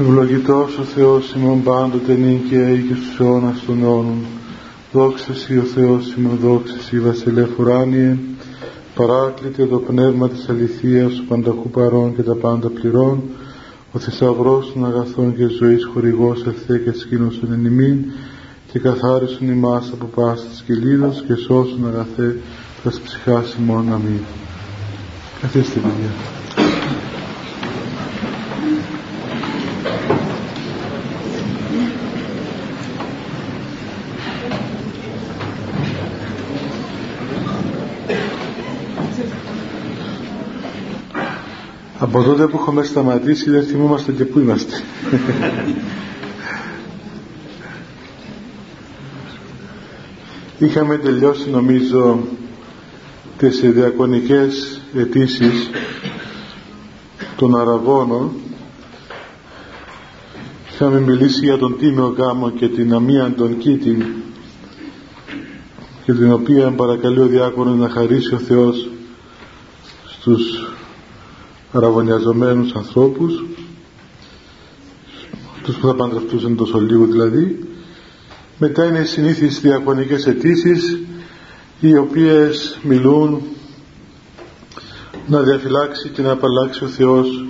Ευλογητός ο Θεός ημών πάντοτε νίκαια και στους αιώνας των αιώνων. Δόξα Σύ ο Θεός ημών, δόξα Σύ βασιλεύ ουράνιε, παράκλητε το πνεύμα της αληθείας, ο πανταχού παρών και τα πάντα πληρών, ο θησαυρός των αγαθών και ζωής χορηγός ευθέ και σκήνωσον εν ημίν, και καθάρισον ημάς από πάσης της κυλίδος και σώσον αγαθέ τας ψυχάς ημών. Αμήν. Καθίστε παιδιά. Από τότε που έχουμε σταματήσει δεν θυμόμαστε και πού είμαστε. Είχαμε τελειώσει νομίζω τις διακονικές αιτήσεις των Αραβώνων είχαμε μιλήσει για τον Τίμιο Γάμο και την Αμία των Κίτιν και την οποία παρακαλεί ο διάκονος να χαρίσει ο Θεός στους αραβωνιαζομένους ανθρώπους τους που θα παντρευτούσαν τόσο λίγο δηλαδή. Μετά είναι οι συνήθεις διακονικές αιτήσεις οι οποίες μιλούν να διαφυλάξει και να απαλλάξει ο Θεός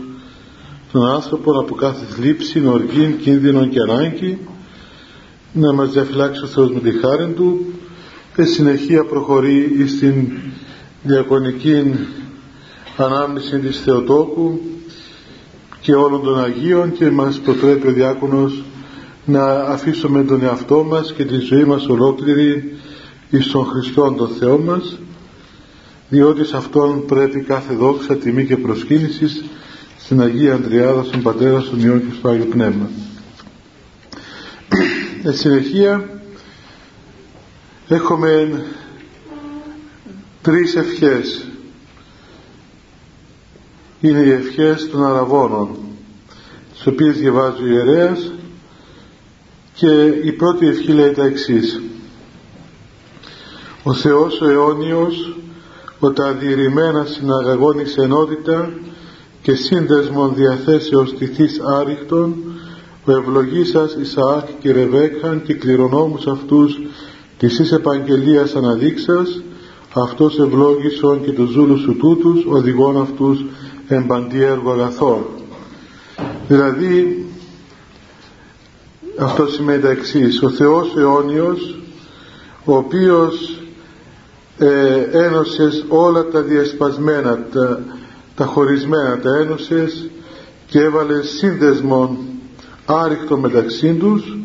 τον άνθρωπο από κάθε θλίψη, οργή, κίνδυνο και ανάγκη να μας διαφυλάξει ο Θεός με τη χάρη Του. Και συνεχεία προχωρεί στην διακονική ανάμνηση της Θεοτόκου και όλων των Αγίων και μας προτρέπει ο Διάκονος να αφήσουμε τον εαυτό μας και τη ζωή μας ολόκληρη εις τον Χριστόν τον Θεό μας διότι σε Αυτόν πρέπει κάθε δόξα, τιμή και προσκύνηση στην Αγία Αντριάδα, στον Πατέρα, στον Υιό και στο Άγιο Πνεύμα. Εν συνεχεία έχουμε τρεις ευχές είναι οι ευχές των Αραβώνων τις οποίες διαβάζει ο ιερέας και η πρώτη ευχή λέει τα εξής. Ο Θεός ο αιώνιος ο τα διηρημένα συναγαγώνει ενότητα και σύνδεσμον διαθέσεως τυθής άριχτων ο ευλογήσας Ισαάκ και Ρεβέκαν και κληρονόμους αυτούς της εις επαγγελίας αναδείξας αυτός ευλόγησον και τους ζούλους σου τούτους οδηγών αυτούς εμπαντή έργο αγαθών. Δηλαδή αυτό σημαίνει τα εξής. Ο Θεός αιώνιος ο οποίος ε, ένωσες όλα τα διασπασμένα τα, τα χωρισμένα τα ένωσες και έβαλε σύνδεσμον άριχτο μεταξύ τους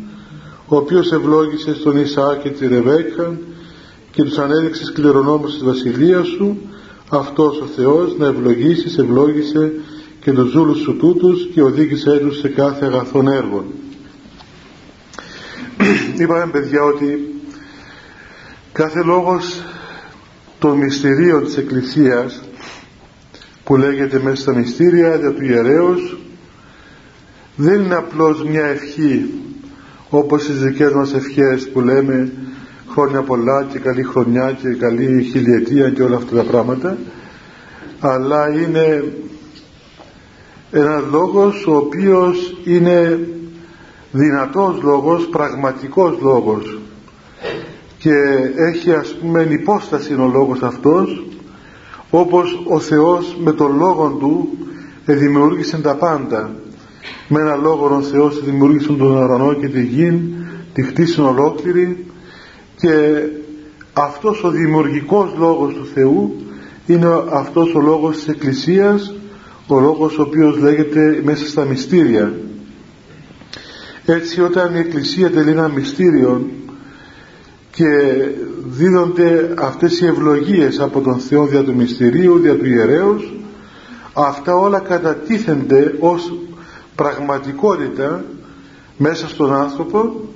ο οποίος ευλόγησε στον Ισαάκ και τη Ρεβέκα και τους ανέδειξε κληρονόμους της βασιλείας σου αυτός ο Θεός να ευλογήσει, ευλόγησε και τους ζούλους σου τούτους και οδήγησε τους σε κάθε αγαθόν έργο. Είπαμε παιδιά ότι κάθε λόγος των μυστηρίων της Εκκλησίας που λέγεται μέσα στα μυστήρια για του ιερέως δεν είναι απλώς μια ευχή όπως τις δικές μας ευχές που λέμε χρόνια πολλά και καλή χρονιά και καλή χιλιετία και όλα αυτά τα πράγματα. Αλλά είναι ένας λόγος ο οποίος είναι δυνατός λόγος, πραγματικός λόγος. Και έχει ας πούμε υπόσταση ο λόγος αυτός όπως ο Θεός με τον λόγο του δημιούργησε τα πάντα. Με ένα λόγο ο Θεός δημιούργησε τον ουρανό και τη γη τη χτίσει ολόκληρη και αυτός ο δημιουργικός λόγος του Θεού είναι αυτός ο λόγος της Εκκλησίας ο λόγος ο οποίος λέγεται μέσα στα μυστήρια. Έτσι όταν η Εκκλησία τελεί ένα μυστήριο και δίδονται αυτές οι ευλογίες από τον Θεό δια του μυστηρίου, δια του ιερέως αυτά όλα κατατίθενται ως πραγματικότητα μέσα στον άνθρωπο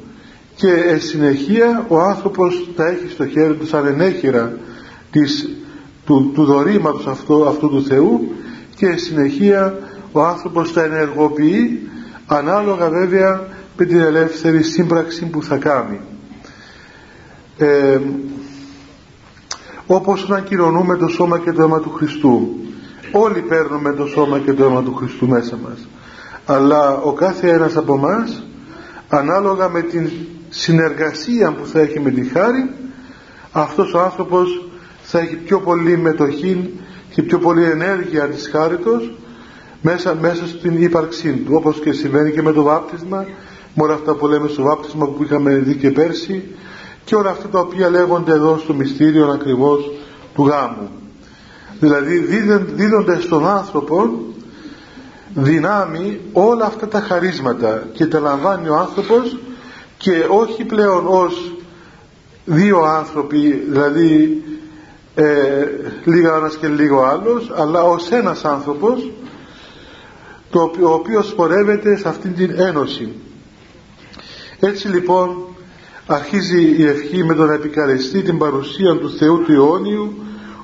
και εν συνεχεία ο άνθρωπος τα έχει στο χέρι του σαν ενέχειρα της, του, του δωρήματος αυτού, αυτού του Θεού και εν συνεχεία ο άνθρωπος τα ενεργοποιεί ανάλογα βέβαια με την ελεύθερη σύμπραξη που θα κάνει. Ε, όπως να κυρωνούμε το σώμα και το αίμα του Χριστού. Όλοι παίρνουμε το σώμα και το αίμα του Χριστού μέσα μας. Αλλά ο κάθε ένας από μας ανάλογα με την συνεργασία που θα έχει με τη χάρη αυτός ο άνθρωπος θα έχει πιο πολύ μετοχή και πιο πολύ ενέργεια της χάριτος μέσα, μέσα στην ύπαρξή του όπως και συμβαίνει και με το βάπτισμα με όλα αυτά που λέμε στο βάπτισμα που είχαμε δει και πέρσι και όλα αυτά τα οποία λέγονται εδώ στο μυστήριο ακριβώς του γάμου. Δηλαδή δίδονται στον άνθρωπο δυνάμει όλα αυτά τα χαρίσματα και τα λαμβάνει ο άνθρωπος και όχι πλέον ως δύο άνθρωποι δηλαδή ε, λίγα ένας και λίγο άλλος αλλά ως ένας άνθρωπος το, ο οποίος πορεύεται σε αυτήν την ένωση. Έτσι λοιπόν αρχίζει η ευχή με τον επικαλεστή την παρουσία του Θεού του Ιόνιου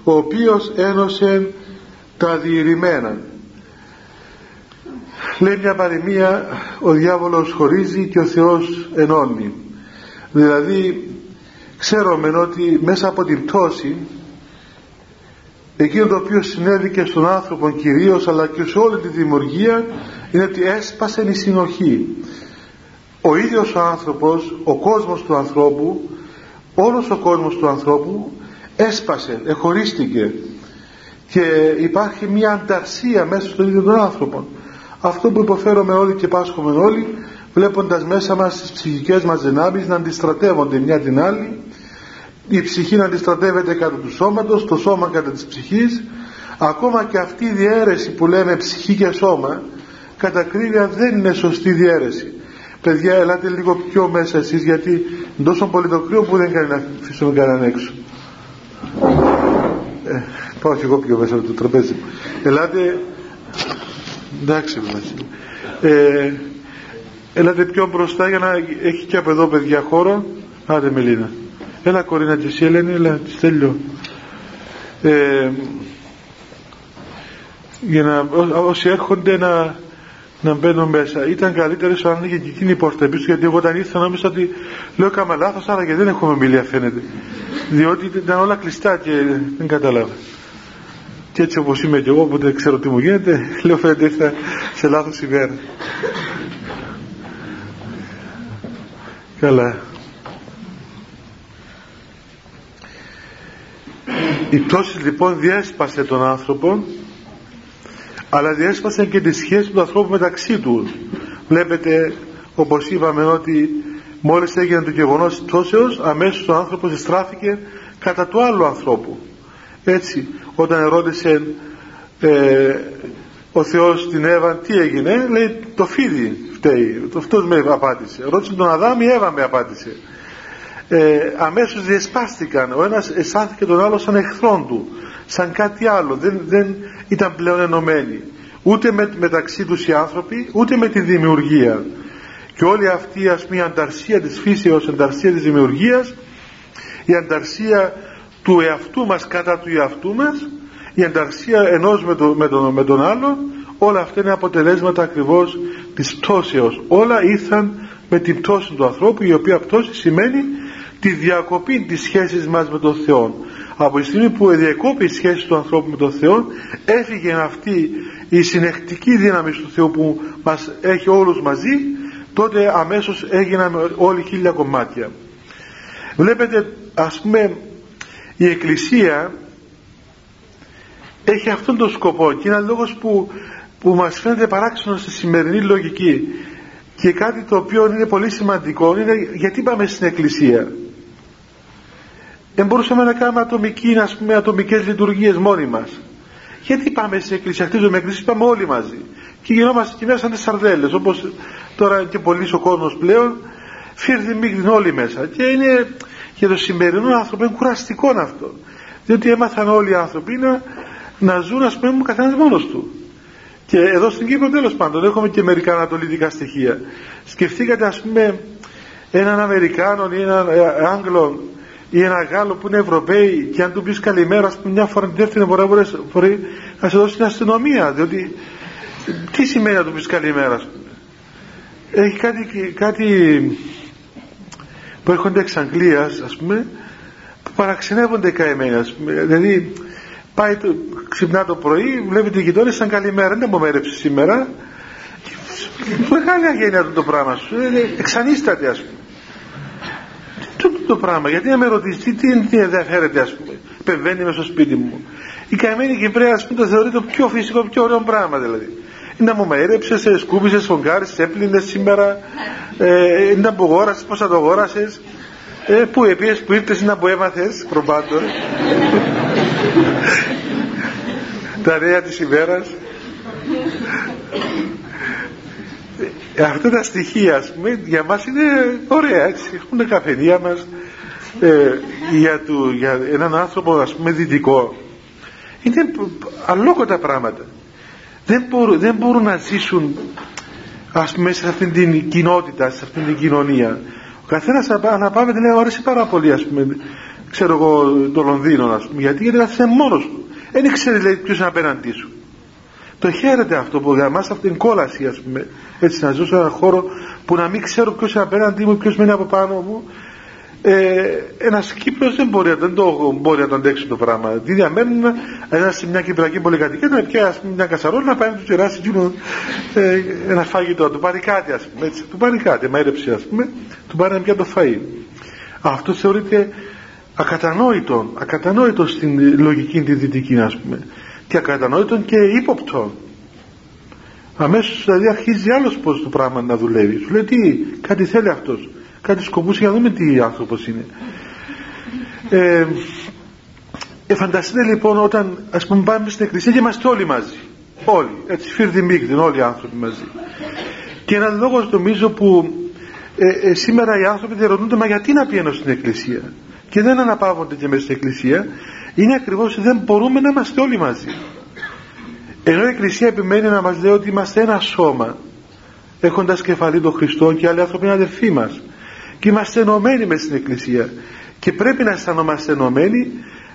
ο οποίος ένωσε τα διηρημένα λέει μια παροιμία ο διάβολος χωρίζει και ο Θεός ενώνει δηλαδή ξέρουμε ότι μέσα από την πτώση εκείνο το οποίο συνέβη και στον άνθρωπο κυρίως αλλά και σε όλη τη δημιουργία είναι ότι έσπασε η συνοχή. Ο ίδιος ο άνθρωπος ο κόσμος του ανθρώπου όλος ο κόσμος του ανθρώπου έσπασε, εχωρίστηκε. Και υπάρχει μια ανταρσία μέσα στον ίδιο τον άνθρωπο αυτό που υποφέρουμε όλοι και πάσχουμε όλοι βλέποντας μέσα μας τις ψυχικές μας δυνάμεις να αντιστρατεύονται μια την άλλη η ψυχή να αντιστρατεύεται κατά του σώματος το σώμα κατά της ψυχής ακόμα και αυτή η διαίρεση που λέμε ψυχή και σώμα κατά ακρίβεια δεν είναι σωστή διαίρεση. Παιδιά ελάτε λίγο πιο μέσα εσείς γιατί είναι τόσο πολύ το κρύο που δεν κάνει να αφήσουμε κανέναν έξω. Ε, πάω και εγώ πιο μέσα από το τραπέζι ελάτε εντάξει ε, έλατε πιο μπροστά για να έχει και από εδώ παιδιά χώρο άντε Μελίνα έλα κορίνα και εσύ Ελένη έλα στέλιο ε, για να όσοι έρχονται να να μπαίνουν μέσα. Ήταν καλύτερο αν άνοιγε και εκείνη η πόρτα πίσω, γιατί εγώ όταν ήρθα νόμιζα ότι λέω έκανα λάθος, αλλά και δεν έχουμε ομιλία φαίνεται. Διότι ήταν όλα κλειστά και δεν κατάλαβα. Και έτσι όπως είμαι και εγώ που δεν ξέρω τι μου γίνεται, λέω φαίνεται ήρθα σε λάθος ημέρα. Καλά. Η πτώση λοιπόν διέσπασε τον άνθρωπο αλλά διέσπασε και τη σχέση του ανθρώπου μεταξύ του. Βλέπετε όπως είπαμε ότι μόλις έγινε το γεγονός της πτώσεως αμέσως ο άνθρωπος στράφηκε κατά του άλλου ανθρώπου. Έτσι όταν ερώτησε ε, ο Θεός την Εύα τι έγινε λέει το φίδι φταίει. Αυτός με απάντησε. Ρώτησε τον Αδάμ η Εύα με απάντησε. Ε, αμέσως διεσπάστηκαν. Ο ένας αισθάνθηκε τον άλλο σαν εχθρόν του σαν κάτι άλλο. Δεν, δεν ήταν πλέον ενωμένοι. Ούτε με, μεταξύ τους οι άνθρωποι ούτε με τη δημιουργία. Και όλη αυτή ας πούμε η ανταρσία της φύσεως η ανταρσία της δημιουργίας η ανταρσία του εαυτού μας κατά του εαυτού μας η ανταρσία ενός με, το, με, τον, με τον άλλο όλα αυτά είναι αποτελέσματα ακριβώς της πτώσεως. Όλα ήρθαν με την πτώση του ανθρώπου η οποία πτώση σημαίνει τη διακοπή της σχέσης μας με τον Θεό από τη στιγμή που διακόπη η σχέση του ανθρώπου με τον Θεό έφυγε αυτή η συνεχτική δύναμη του Θεού που μας έχει όλους μαζί τότε αμέσως έγιναν όλοι χίλια κομμάτια. Βλέπετε ας πούμε η Εκκλησία έχει αυτόν τον σκοπό και είναι λόγος που, που μας φαίνεται παράξενο στη σημερινή λογική και κάτι το οποίο είναι πολύ σημαντικό είναι γιατί πάμε στην Εκκλησία. Δεν μπορούσαμε να κάνουμε ατομική, ας πούμε, ατομικές λειτουργίες μόνοι μας. Γιατί πάμε στην εκκλησία, χτίζουμε εκκλησία, πάμε όλοι μαζί. Και γινόμαστε και μέσα σαν τις σαρδέλες όπως τώρα και πολλοί ο κόσμος πλέον φύρδι μίγδιν όλοι μέσα. Και είναι για το σημερινό άνθρωπο είναι κουραστικό αυτό διότι έμαθαν όλοι οι άνθρωποι να, να ζουν ας πούμε καθένας μόνος του. Και εδώ στην Κύπρο τέλος πάντων έχουμε και μερικά ανατολικά στοιχεία. Σκεφτήκατε ας πούμε έναν Αμερικάνο ή έναν ε, Άγγλο ή ένα Γάλλο που είναι Ευρωπαίοι και αν του πεις καλημέρα, ας πούμε, μια φορά την δεύτερη φορά μπορείς να σε δώσει την αστυνομία. Διότι τι σημαίνει να του πεις καλημέρα, Έχει κάτι, κάτι που έρχονται εξ Αγγλίας, ας πούμε, που παραξενεύονται οι καημένοι, ας πούμε. Δηλαδή, πάει το, ξυπνά το πρωί, βλέπει τη γειτόνια σαν καλημέρα, δεν μου μέρεψε σήμερα. μεγάλη αγένεια το πράγμα σου εξανίσταται ας πούμε. Τι το, το πράγμα γιατί να με ρωτήσεις τι, τι ενδιαφέρεται ας πούμε. Πεμβαίνει μέσα στο σπίτι μου. Η καημένη Κυπρέα ας πούμε το θεωρεί το πιο φυσικό πιο ωραίο πράγμα δηλαδή να μου μαείρεψε, σκούπισες, φωγκάρισε, έπλυνες σήμερα, ε, να που αγόρασε, πώς θα το αγόρασε, ε, που επίες, που ήρθες να που έμαθες, προπάντων. Τα νέα της ημέρας. Ε, αυτά τα στοιχεία, ας πούμε, για μας είναι ωραία, έτσι. Έχουν καφενεία μας ε, για, του, για έναν άνθρωπο, ας πούμε, δυτικό. Είναι αλόκοτα πράγματα δεν μπορούν, δεν μπορούν να ζήσουν ας πούμε σε αυτήν την κοινότητα, σε αυτήν την κοινωνία. Ο καθένας αναπαύεται λέει αρέσει πάρα πολύ ας πούμε ξέρω εγώ το Λονδίνο ας πούμε γιατί γιατί κάθεσαι μόνος του. Δεν ξέρει λέει ποιος είναι απέναντί σου. Το χαίρεται αυτό που για μας αυτή την κόλαση ας πούμε έτσι να ζω σε έναν χώρο που να μην ξέρω ποιος είναι απέναντί μου, ποιος μένει από πάνω μου ε, ένας Κύπρο δεν μπορεί, δεν το, μπορεί να το αντέξει το πράγμα. Τι διαμένουν ένα σε μια κυπριακή πολυκατοικία να πιάσει μια κασαρόλα να πάει να του κεράσει ε, ένα φαγητό, του πάρει κάτι ας πούμε. Έτσι, του πάρει κάτι, μαέρεψε ας πούμε, του πάρει να πιάσει το φαΐ. Αυτό θεωρείται ακατανόητο, ακατανόητο στην λογική τη δυτική ας πούμε. Και ακατανόητο και ύποπτο. Αμέσως δηλαδή αρχίζει άλλος πώς το πράγμα να δουλεύει. Σου λέει τι, κάτι θέλει αυτός κάτι σκοπούς για να δούμε τι άνθρωπος είναι. Ε, ε, φανταστείτε λοιπόν όταν ας πούμε πάμε στην εκκλησία και είμαστε όλοι μαζί. Όλοι, έτσι φίρδι μίγδιν όλοι οι άνθρωποι μαζί. Και ένα λόγο νομίζω που ε, ε, σήμερα οι άνθρωποι διαρωτούνται μα γιατί να πηγαίνω στην εκκλησία; Και δεν αναπαύονται και μέσα στην εκκλησία. Είναι ακριβώς ότι δεν μπορούμε να είμαστε όλοι μαζί. Ενώ η εκκλησία επιμένει να μας λέει ότι είμαστε ένα σώμα έχοντας κεφαλή τον Χριστό και άλλοι άνθρωποι είναι αδερφοί μας και είμαστε ενωμένοι μες στην Εκκλησία. Και πρέπει να αισθανόμαστε ενωμένοι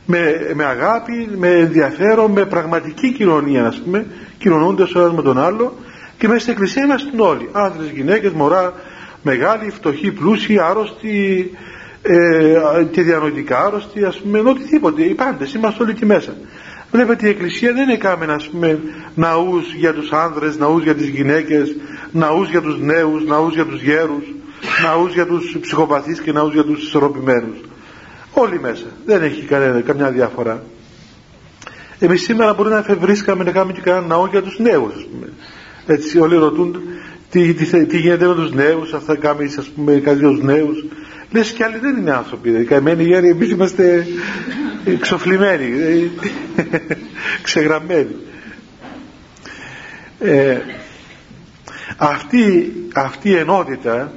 με, με αγάπη, με ενδιαφέρον, με πραγματική κοινωνία ας πούμε κοινωνώντας ο ένας με τον άλλο. Και μέσα στην Εκκλησία είμαστε όλοι άνδρες, γυναίκες, μωρά, μεγάλοι, φτωχοί, πλούσιοι, άρρωστοι ε, και διανοητικά άρρωστοι ας πούμε οτιδήποτε, οι πάντες είμαστε όλοι εκεί μέσα. Βλέπετε η Εκκλησία δεν είναι κάμενα ας πούμε ναούς για τους άνδρες, ναούς για τις γυναίκες, ναούς για τους νέους, ναούς για τους γέρους ναούς για τους ψυχοπαθείς και ναούς για τους ισορροπημένους. Όλοι μέσα. Δεν έχει κανένα, καμιά διαφορά εμείς σήμερα μπορεί να βρίσκαμε να κάνουμε και κανένα ναό για τους νέους ας πούμε. έτσι όλοι ρωτούν τι, τι, τι, γίνεται με τους νέους αυτά κάνουμε ας πούμε κάτι για τους νέους. Λες και άλλοι δεν είναι άνθρωποι καημένοι γέροι εμείς είμαστε εξοφλημένοι ξεγραμμένοι. Ε, αυτή, αυτή η ενότητα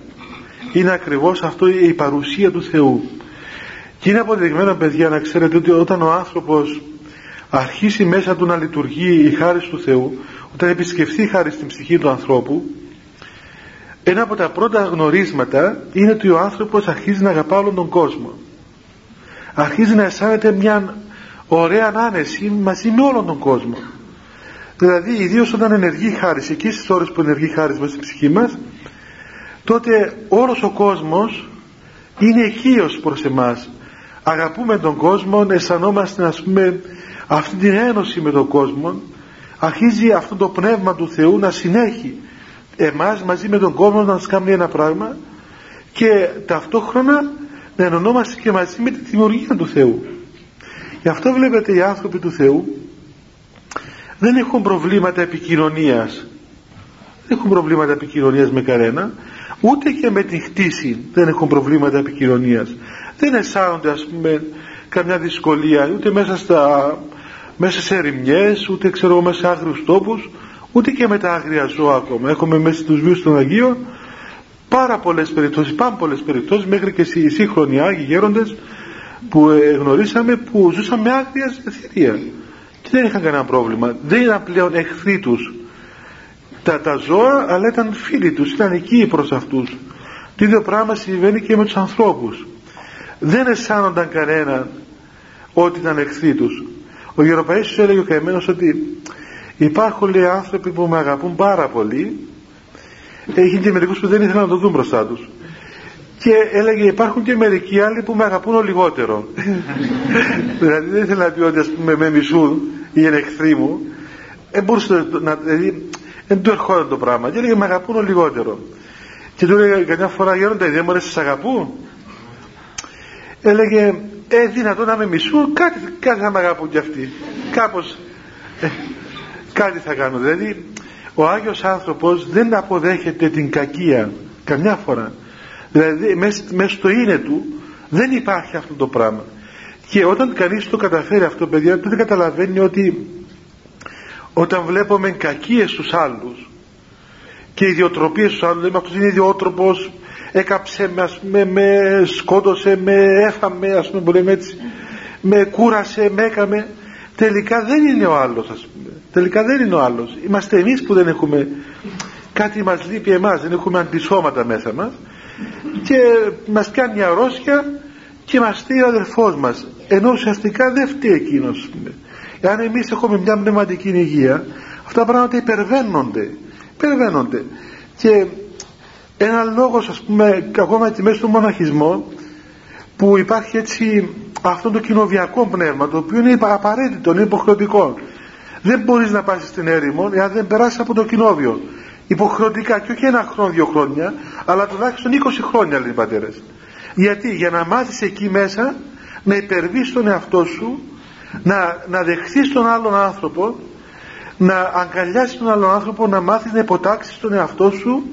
είναι ακριβώς αυτό η παρουσία του Θεού. Και είναι αποδεδειγμένο παιδιά να ξέρετε ότι όταν ο άνθρωπος αρχίσει μέσα του να λειτουργεί η χάρη του Θεού όταν επισκεφθεί η χάρη στην ψυχή του ανθρώπου ένα από τα πρώτα γνωρίσματα είναι ότι ο άνθρωπος αρχίζει να αγαπά όλον τον κόσμο. Αρχίζει να αισθάνεται μια ωραία άνεση μαζί με όλον τον κόσμο. Δηλαδή ιδίως όταν ενεργεί η χάρη εκεί στις ώρες που ενεργεί η χάρη μέσα στην ψυχή μας τότε όλος ο κόσμος είναι οικείος προς εμάς. Αγαπούμε τον κόσμο αισθανόμαστε ας πούμε αυτή την ένωση με τον κόσμο. Αρχίζει αυτό το πνεύμα του Θεού να συνέχει εμάς μαζί με τον κόσμο να μας κάνει ένα πράγμα και ταυτόχρονα να ενωνόμαστε και μαζί με τη δημιουργία του Θεού. Γι' αυτό βλέπετε οι άνθρωποι του Θεού δεν έχουν προβλήματα επικοινωνίας. Δεν έχουν προβλήματα επικοινωνίας με κανένα ούτε και με την χτίση δεν έχουν προβλήματα επικοινωνίας. Δεν αισθάνονται ας πούμε καμιά δυσκολία ούτε μέσα, στα, μέσα σε ερημιές ούτε ξέρω μέσα σε άγριους τόπους ούτε και με τα άγρια ζώα ακόμα. Έχουμε μέσα στους βίους των Αγίων πάρα πολλές περιπτώσεις πάρα πολλές περιπτώσεις μέχρι και οι σύγχρονοι Άγιοι γέροντες που γνωρίσαμε που ζούσαν με άγρια θηρία και δεν είχαν κανένα πρόβλημα. Δεν ήταν πλέον εχθροί τους τα, τα ζώα αλλά ήταν φίλοι τους ήταν εκεί προς αυτούς. Το ίδιο πράγμα συμβαίνει και με τους ανθρώπους. Δεν αισθάνονταν κανέναν ότι ήταν εχθροί τους. Ο Γεροπαΐσιος έλεγε ο καημένος ότι υπάρχουν λέει άνθρωποι που με αγαπούν πάρα πολύ. Έχει και μερικούς που δεν ήθελαν να το δουν μπροστά τους. Και έλεγε υπάρχουν και μερικοί άλλοι που με αγαπούν λιγότερο. Δηλαδή δεν ήθελα να πει ότι ας πούμε με μισούν ή είναι εχθροί μου. Ε, μπορούσε να, δηλαδή δεν του ερχόταν το πράγμα. Και έλεγε με αγαπούν λιγότερο και του έλεγε καμιά φορά γέροντα οι δαίμονες σας αγαπούν έλεγε ε δυνατόν να με μισούν κάτι, κάτι θα με αγαπούν κι αυτοί κάπως ε, κάτι θα κάνω. Δηλαδή ο Άγιος άνθρωπος δεν αποδέχεται την κακία καμιά φορά. Δηλαδή μέσα στο είναι του δεν υπάρχει αυτό το πράγμα. Και όταν κανείς το καταφέρει αυτό παιδιά τότε καταλαβαίνει ότι όταν βλέπουμε κακίες στους άλλους και ιδιοτροπίες στους άλλους δηλαδή αυτός είναι ιδιότροπος έκαψε με, με, με σκότωσε με έφαμε ας πούμε που λέμε έτσι με κούρασε με έκαμε τελικά δεν είναι ο άλλος ας πούμε. Τελικά δεν είναι ο άλλος. Είμαστε εμείς που δεν έχουμε κάτι μας λείπει εμάς δεν έχουμε αντισώματα μέσα μας. Και μας κάνει μια αρρώστια και μας στείλει ο αδερφός μας. Ενώ ουσιαστικά δεν φταίει εκείνος εάν εμείς έχουμε μια πνευματική υγεία αυτά τα πράγματα υπερβαίνονται. Υπερβαίνονται. Και ένα λόγος ας πούμε ακόμα και μέσα στο μοναχισμό που υπάρχει έτσι αυτό το κοινοβιακό πνεύμα το οποίο είναι απαραίτητο, είναι υποχρεωτικό. Δεν μπορείς να πας στην έρημο εάν δεν περάσεις από το κοινόβιο. Υποχρεωτικά και όχι ένα χρόνο, δύο χρόνια αλλά τουλάχιστον 20 χρόνια λένε οι πατέρες γιατί; Για να μάθεις εκεί μέσα να υπερβείς τον εαυτό σου να, να δεχθείς τον άλλον άνθρωπο να αγκαλιάσεις τον άλλον άνθρωπο να μάθεις να υποτάξεις τον εαυτό σου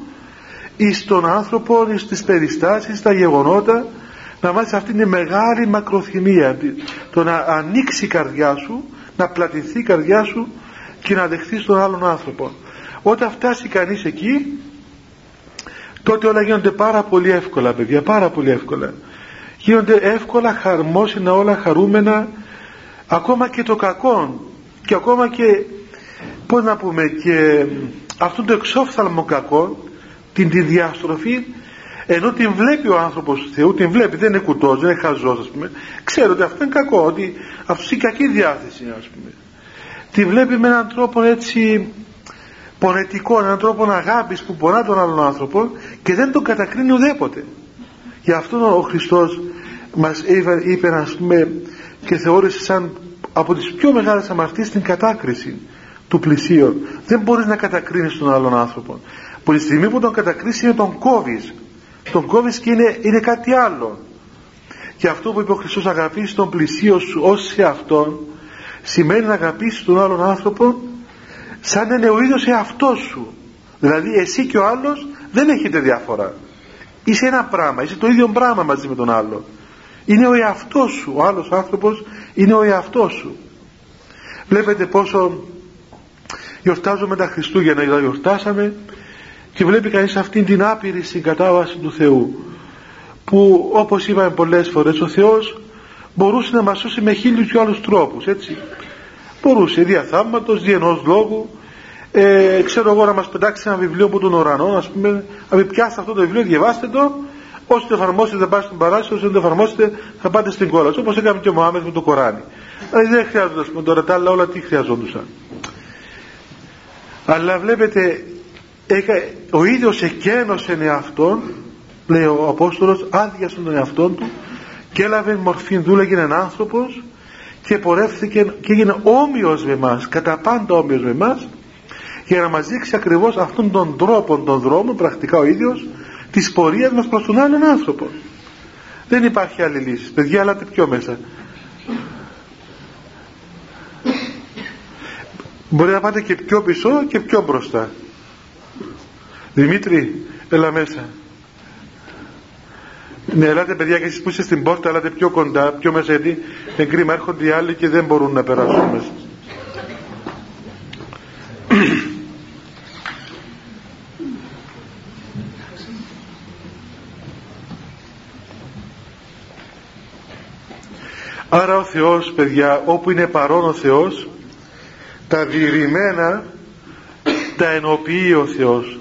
εις τον άνθρωπο, εις τις περιστάσεις, στα γεγονότα να μάθεις αυτή είναι μεγάλη μακροθυμία το να ανοίξει η καρδιά σου να πλατηθεί η καρδιά σου και να δεχθείς τον άλλον άνθρωπο. Όταν φτάσει κανείς εκεί τότε όλα γίνονται πάρα πολύ εύκολα παιδιά πάρα πολύ εύκολα. Γίνονται εύκολα χαρμόσυνα όλα χαρούμενα ακόμα και το κακό και ακόμα και πώς να πούμε και αυτό το εξόφθαλμο κακό την τη διαστροφή ενώ την βλέπει ο άνθρωπος του Θεού την βλέπει δεν είναι κουτός, δεν είναι χαζός ας πούμε. Ξέρει ότι αυτό είναι κακό ότι αυτός είναι κακή διάθεση ας πούμε. Τη βλέπει με έναν τρόπο έτσι πονετικό, έναν τρόπο αγάπης που πονά τον άλλον άνθρωπο και δεν τον κατακρίνει ουδέποτε. Γι' αυτό ο Χριστός μας είπε, είπε ας πούμε και θεώρησε σαν από τις πιο μεγάλες αμαρτίες την κατάκριση του πλησίον. Δεν μπορείς να κατακρίνεις τον άλλον άνθρωπο που τη στιγμή που τον κατακρίσεις είναι τον κόβεις. Τον κόβεις και είναι, είναι κάτι άλλο. Και αυτό που είπε ο Χριστός αγαπήσει τον πλησίο σου ως σε αυτόν σημαίνει να αγαπήσεις τον άλλον άνθρωπο σαν να είναι ο ίδιος εαυτό σου. Δηλαδή εσύ και ο άλλος δεν έχετε διαφορά. Είσαι ένα πράγμα, είσαι το ίδιο πράγμα μαζί με τον άλλο είναι ο εαυτός σου. Ο άλλος άνθρωπος είναι ο εαυτός σου. Βλέπετε πόσο γιορτάζουμε τα Χριστούγεννα. Γιορτάσαμε και βλέπει κανείς αυτήν την άπειρη συγκατάβαση του Θεού που όπως είπαμε πολλές φορές ο Θεός μπορούσε να μας σώσει με χίλιους και άλλους τρόπους έτσι. Μπορούσε δια θαύματος, δια ενός λόγου. Ε, ξέρω εγώ να μας πετάξει ένα βιβλίο από τον ουρανό ας πούμε. Να πιάσετε αυτό το βιβλίο διαβάστε το Όσο το εφαρμόσετε θα πάτε στην παράσταση, όσο δεν το εφαρμόσετε θα πάτε στην κόλαση. Όπως έκανε και ο Μωάμεθ με το Κοράνι. Δηλαδή δεν χρειάζονταν πούμε, τώρα τα άλλα όλα τι χρειαζόντουσαν. Αλλά βλέπετε, ο ίδιος εκένωσε εαυτόν, λέει ο Απόστολος, άδειασε τον εαυτόν του και έλαβε μορφή δούλεγε έναν άνθρωπος και πορεύθηκε και έγινε όμοιος με εμάς, κατά πάντα όμοιος με εμάς για να μας δείξει ακριβώς αυτόν τον τρόπο, τον δρόμο, πρακτικά ο ίδιος, της πορείας μας προς τον άλλον άνθρωπο. Δεν υπάρχει άλλη λύση. Παιδιά, άλλατε πιο μέσα. Μπορεί να πάτε και πιο πίσω και πιο μπροστά. Δημήτρη, έλα μέσα. Ναι, ελάτε παιδιά και εσείς που είστε στην πόρτα, ελάτε πιο κοντά, πιο μέσα, γιατί είναι κρίμα, έρχονται οι άλλοι και δεν μπορούν να περάσουν μέσα. Άρα ο Θεός παιδιά όπου είναι παρόν ο Θεός τα διηρημένα τα ενοποιεί ο Θεός.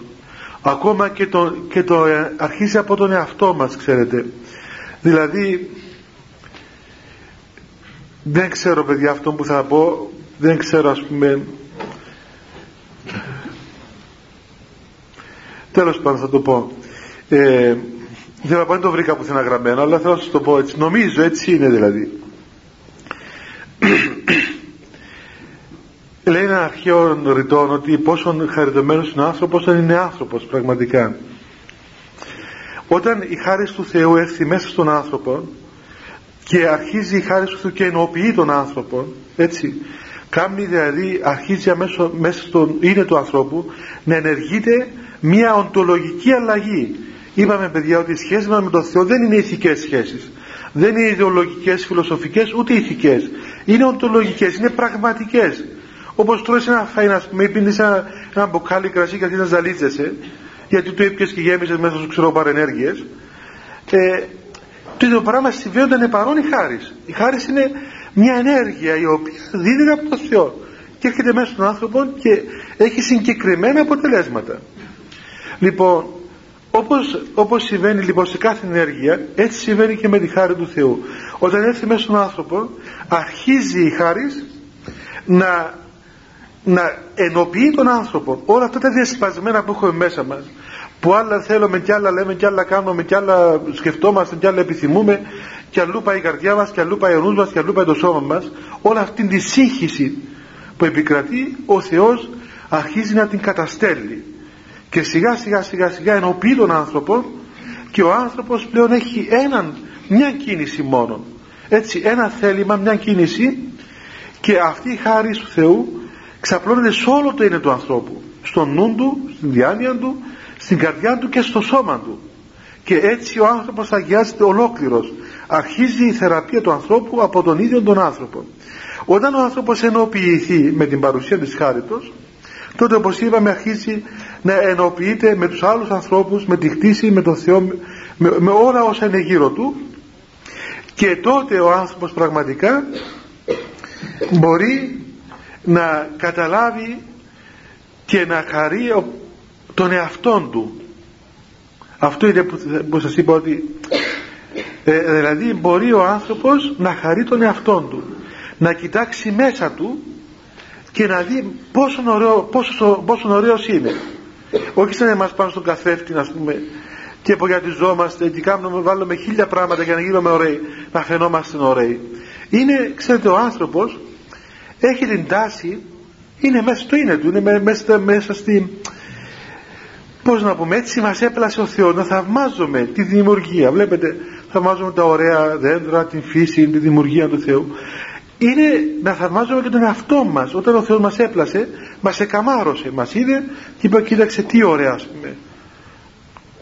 Ακόμα και το, και το αρχίζει από τον εαυτό μας ξέρετε. Δηλαδή δεν ξέρω παιδιά αυτό που θα πω. Δεν ξέρω ας πούμε. Τέλος πάντων θα το πω. Ε, δεν θα το βρήκα που να γραμμένο αλλά θέλω να σας το πω έτσι. Νομίζω έτσι είναι δηλαδή λέει ένα αρχαίο ρητό ότι πόσο χαριτωμένος είναι ο άνθρωπος όταν είναι άνθρωπος πραγματικά. Όταν η χάρη του Θεού έρθει μέσα στον άνθρωπο και αρχίζει η χάρη του Θεού και ενοποιεί τον άνθρωπο έτσι κάνει δηλαδή αρχίζει αμέσως μέσα στον είναι του ανθρώπου να ενεργείται μια οντολογική αλλαγή. Είπαμε παιδιά ότι οι σχέσεις μας με τον Θεό δεν είναι ηθικές σχέσεις δεν είναι ιδεολογικές, φιλοσοφικές ούτε ηθικές. Είναι οντολογικές, είναι πραγματικές. Όπως τρώεις ένα φαΐ να πούμε πίνεις ένα, ένα μποκάλι κρασί και αρχίζει να ζαλίζεσαι γιατί το έπιες και γέμισες μέσα σου ξέρω παρενέργειες ε, το ίδιο πράγμα συμβαίνει όταν είναι παρόν η χάρις. Η χάρις είναι μια ενέργεια η οποία δίδει από το Θεό και έρχεται μέσα στον άνθρωπο και έχει συγκεκριμένα αποτελέσματα. Λοιπόν όπως, όπως συμβαίνει λοιπόν σε κάθε ενέργεια έτσι συμβαίνει και με τη χάρη του Θεού. Όταν έρθει μέσα στον άνθρωπο αρχίζει η χάρις να, να ενοποιεί τον άνθρωπο. Όλα αυτά τα διασπασμένα που έχουμε μέσα μας που άλλα θέλουμε και άλλα λέμε και άλλα κάνουμε και άλλα σκεφτόμαστε και άλλα επιθυμούμε και αλλού πάει η καρδιά μας και αλλού πάει ο νους μας και αλλού πάει το σώμα μας όλα αυτή τη σύγχυση που επικρατεί ο Θεός αρχίζει να την καταστέλει και σιγά σιγά σιγά σιγά ενοποιεί τον άνθρωπο και ο άνθρωπος πλέον έχει έναν, μια κίνηση μόνο έτσι ένα θέλημα, μια κίνηση και αυτή η χάρη του Θεού ξαπλώνεται σε όλο το είναι του ανθρώπου. Στον νου του, στην διάνοια του στην καρδιά του και στο σώμα του. Και έτσι ο άνθρωπος αγιάζεται ολόκληρος. Αρχίζει η θεραπεία του ανθρώπου από τον ίδιο τον άνθρωπο. Όταν ο άνθρωπος ενοποιηθεί με την παρουσία της χάριτος τότε όπως είπαμε αρχίζει να ενοποιείται με τους άλλους ανθρώπους με τη χτίση, με τον Θεό με, με όλα όσα είναι γύρω του. Και τότε ο άνθρωπος πραγματικά μπορεί να καταλάβει και να χαρεί τον εαυτόν του. Αυτό είναι που σας είπα ότι ε, δηλαδή μπορεί ο άνθρωπος να χαρεί τον εαυτόν του να κοιτάξει μέσα του και να δει πόσο, ωραίο, πόσος, πόσο ωραίος είναι όχι σαν εμάς πάνω στον καθρέφτη να πούμε και απογιατιζόμαστε και κάνουμε, βάλουμε χίλια πράγματα για να γίνουμε ωραίοι να φαινόμαστε ωραίοι. Είναι ξέρετε ο άνθρωπος έχει την τάση είναι μέσα στο είναι του είναι μέσα, μέσα στη πώς να πούμε έτσι μας έπλασε ο Θεός να θαυμάζουμε τη δημιουργία. Βλέπετε θαυμάζουμε τα ωραία δέντρα την φύση, τη δημιουργία του Θεού είναι να θαυμάζουμε και τον εαυτό μας. Όταν ο Θεός μας έπλασε μας εκαμάρωσε, μας είδε και είπε κοίταξε τι ωραία ας πούμε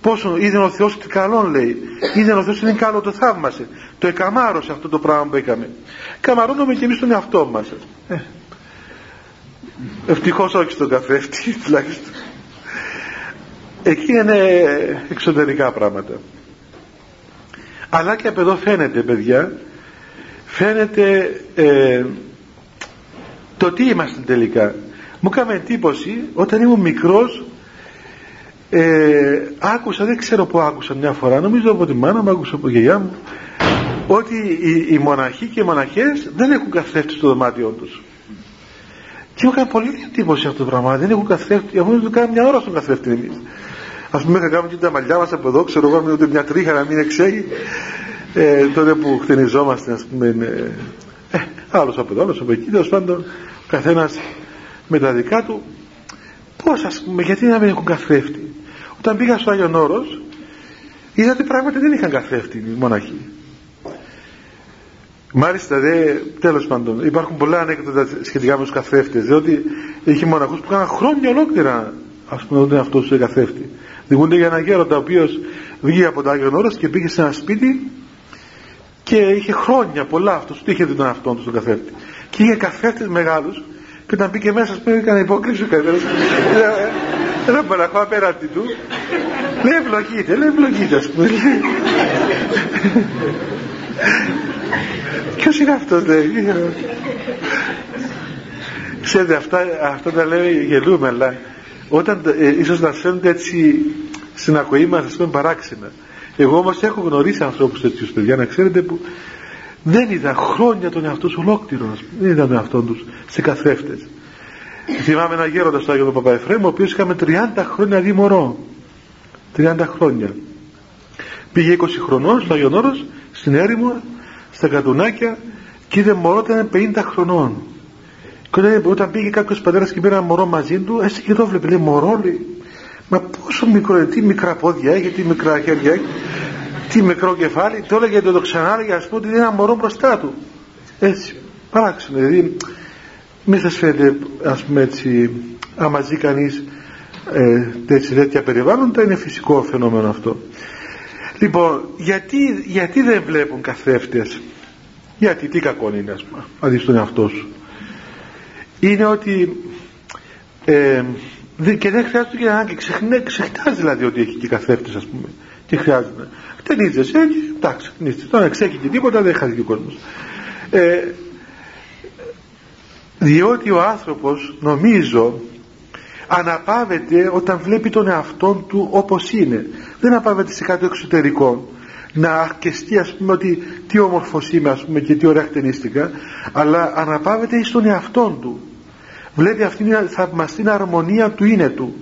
πόσο είδε ο Θεός τι καλό λέει. Είδε ο Θεός είναι καλό το θαύμασε. Το εκαμάρωσε αυτό το πράγμα που έκαμε. Καμαρώνουμε και εμείς τον εαυτό μας. Ε. ευτυχώς όχι στον καθρέφτη τουλάχιστον. Εκεί είναι εξωτερικά πράγματα. Αλλά και από εδώ φαίνεται παιδιά φαίνεται ε, το τι είμαστε τελικά. Μου έκανε εντύπωση όταν ήμουν μικρός ε, άκουσα, δεν ξέρω που άκουσα μια φορά νομίζω από τη μάνα μου, άκουσα από τη γιαγιά μου ότι οι, οι μοναχοί και οι μοναχές δεν έχουν καθρέφτη στο δωμάτιό τους. Και μου έκανε πολύ εντύπωση αυτό το πράγμα δεν έχουν καθρέφτη, αφού δεν κάνουμε μια ώρα στον καθρέφτη εμείς. Ας πούμε είχα κάνει και τα μαλλιά μας από εδώ ξέρω εγώ ότι μια τρίχα να μην εξέγει ε, τότε που χτενιζόμαστε ας πούμε ε, άλλος από εδώ άλλος από εκεί τέλος πάντων ο καθένας με τα δικά του. Πως ας πούμε γιατί να μην έχουν καθρέφτη; Όταν πήγα στο Άγιον Όρος είδα ότι πράγματι δεν είχαν καθρέφτη οι μοναχοί. Μάλιστα, δε, τέλος πάντων, υπάρχουν πολλά ανέκδοτα σχετικά με τους καθρέφτες, διότι είχε μοναχούς που έκαναν χρόνια ολόκληρα, ας πούμε, όταν αυτός του καθρέφτη. Δημούνται για ένα γέροντα ο οποίος βγήκε από το Άγιο Όρος και πήγε σε ένα σπίτι και είχε χρόνια πολλά αυτός του είχε δει τον αυτόν του στον καθρέφτη. Και είχε καθρέφτες μεγάλους και όταν μπήκε μέσα, α πούμε, έκανε υπόκριση ο καθένας. Ένα μοναχό απέναντι του. Λέει ευλογείται, λέει ευλογείται, ας πούμε. Ποιος είναι αυτός, λέει. Ξέρετε, αυτά, αυτά τα λέει γελούμε, αλλά όταν ε, ίσως να φαίνονται έτσι στην ακοή μας ας πούμε παράξενα εγώ όμως έχω γνωρίσει ανθρώπους τέτοιους παιδιά να ξέρετε που δεν είδαν χρόνια τον εαυτό τους ολόκληρο δεν είδαν τον εαυτό τους σε καθρέφτες. Θυμάμαι ένα γέροντας στο Άγιο Παπαεφρέμ ο οποίος είχαμε 30 χρόνια δει μωρό 30 χρόνια. Πήγε 20 χρονών στο Άγιον Όρος στην έρημο στα κατουνάκια και είδε μωρό ήταν 50 χρονών. Και όταν πήγε κάποιος πατέρας και πήρε ένα μωρό μαζί του, έτσι και το βλέπει, λέει μωρό, λέει, μα πόσο μικρό, τι μικρά πόδια έχει, τι μικρά χέρια έχει, τι μικρό κεφάλι, το έλεγε το, το ξανά έλεγε, ας πούμε ότι είναι ένα μωρό μπροστά του. Έτσι, παράξενο, δηλαδή, μην σας φαίνεται, ας πούμε έτσι, άμα ζει κανείς ε, τέτοια περιβάλλοντα, είναι φυσικό φαινόμενο αυτό. Λοιπόν, γιατί, γιατί δεν βλέπουν καθρέφτες; Γιατί τι κακό είναι ας πούμε να δεις τον εαυτό σου είναι ότι ε, και δεν χρειάζεται και ανάγκη. Ξεχνά, ξεχνάς δηλαδή ότι έχει και καθρέφτες ας πούμε. Και χρειάζεται. Χτενίζεσαι έτσι εντάξει χτενίζεσαι τώρα ξέχει και τίποτα δεν χάσει και ο κόσμος. Ε, διότι ο άνθρωπος νομίζω αναπαύεται όταν βλέπει τον εαυτό του όπως είναι. Δεν αναπαύεται σε κάτι εξωτερικό. Να αρκεστεί ας πούμε ότι τι όμορφος είμαι ας πούμε και τι ωραία χτενίστηκα αλλά αναπαύεται στον εαυτό του βλέπει αυτήν την θαυμαστή αρμονία του είναι του.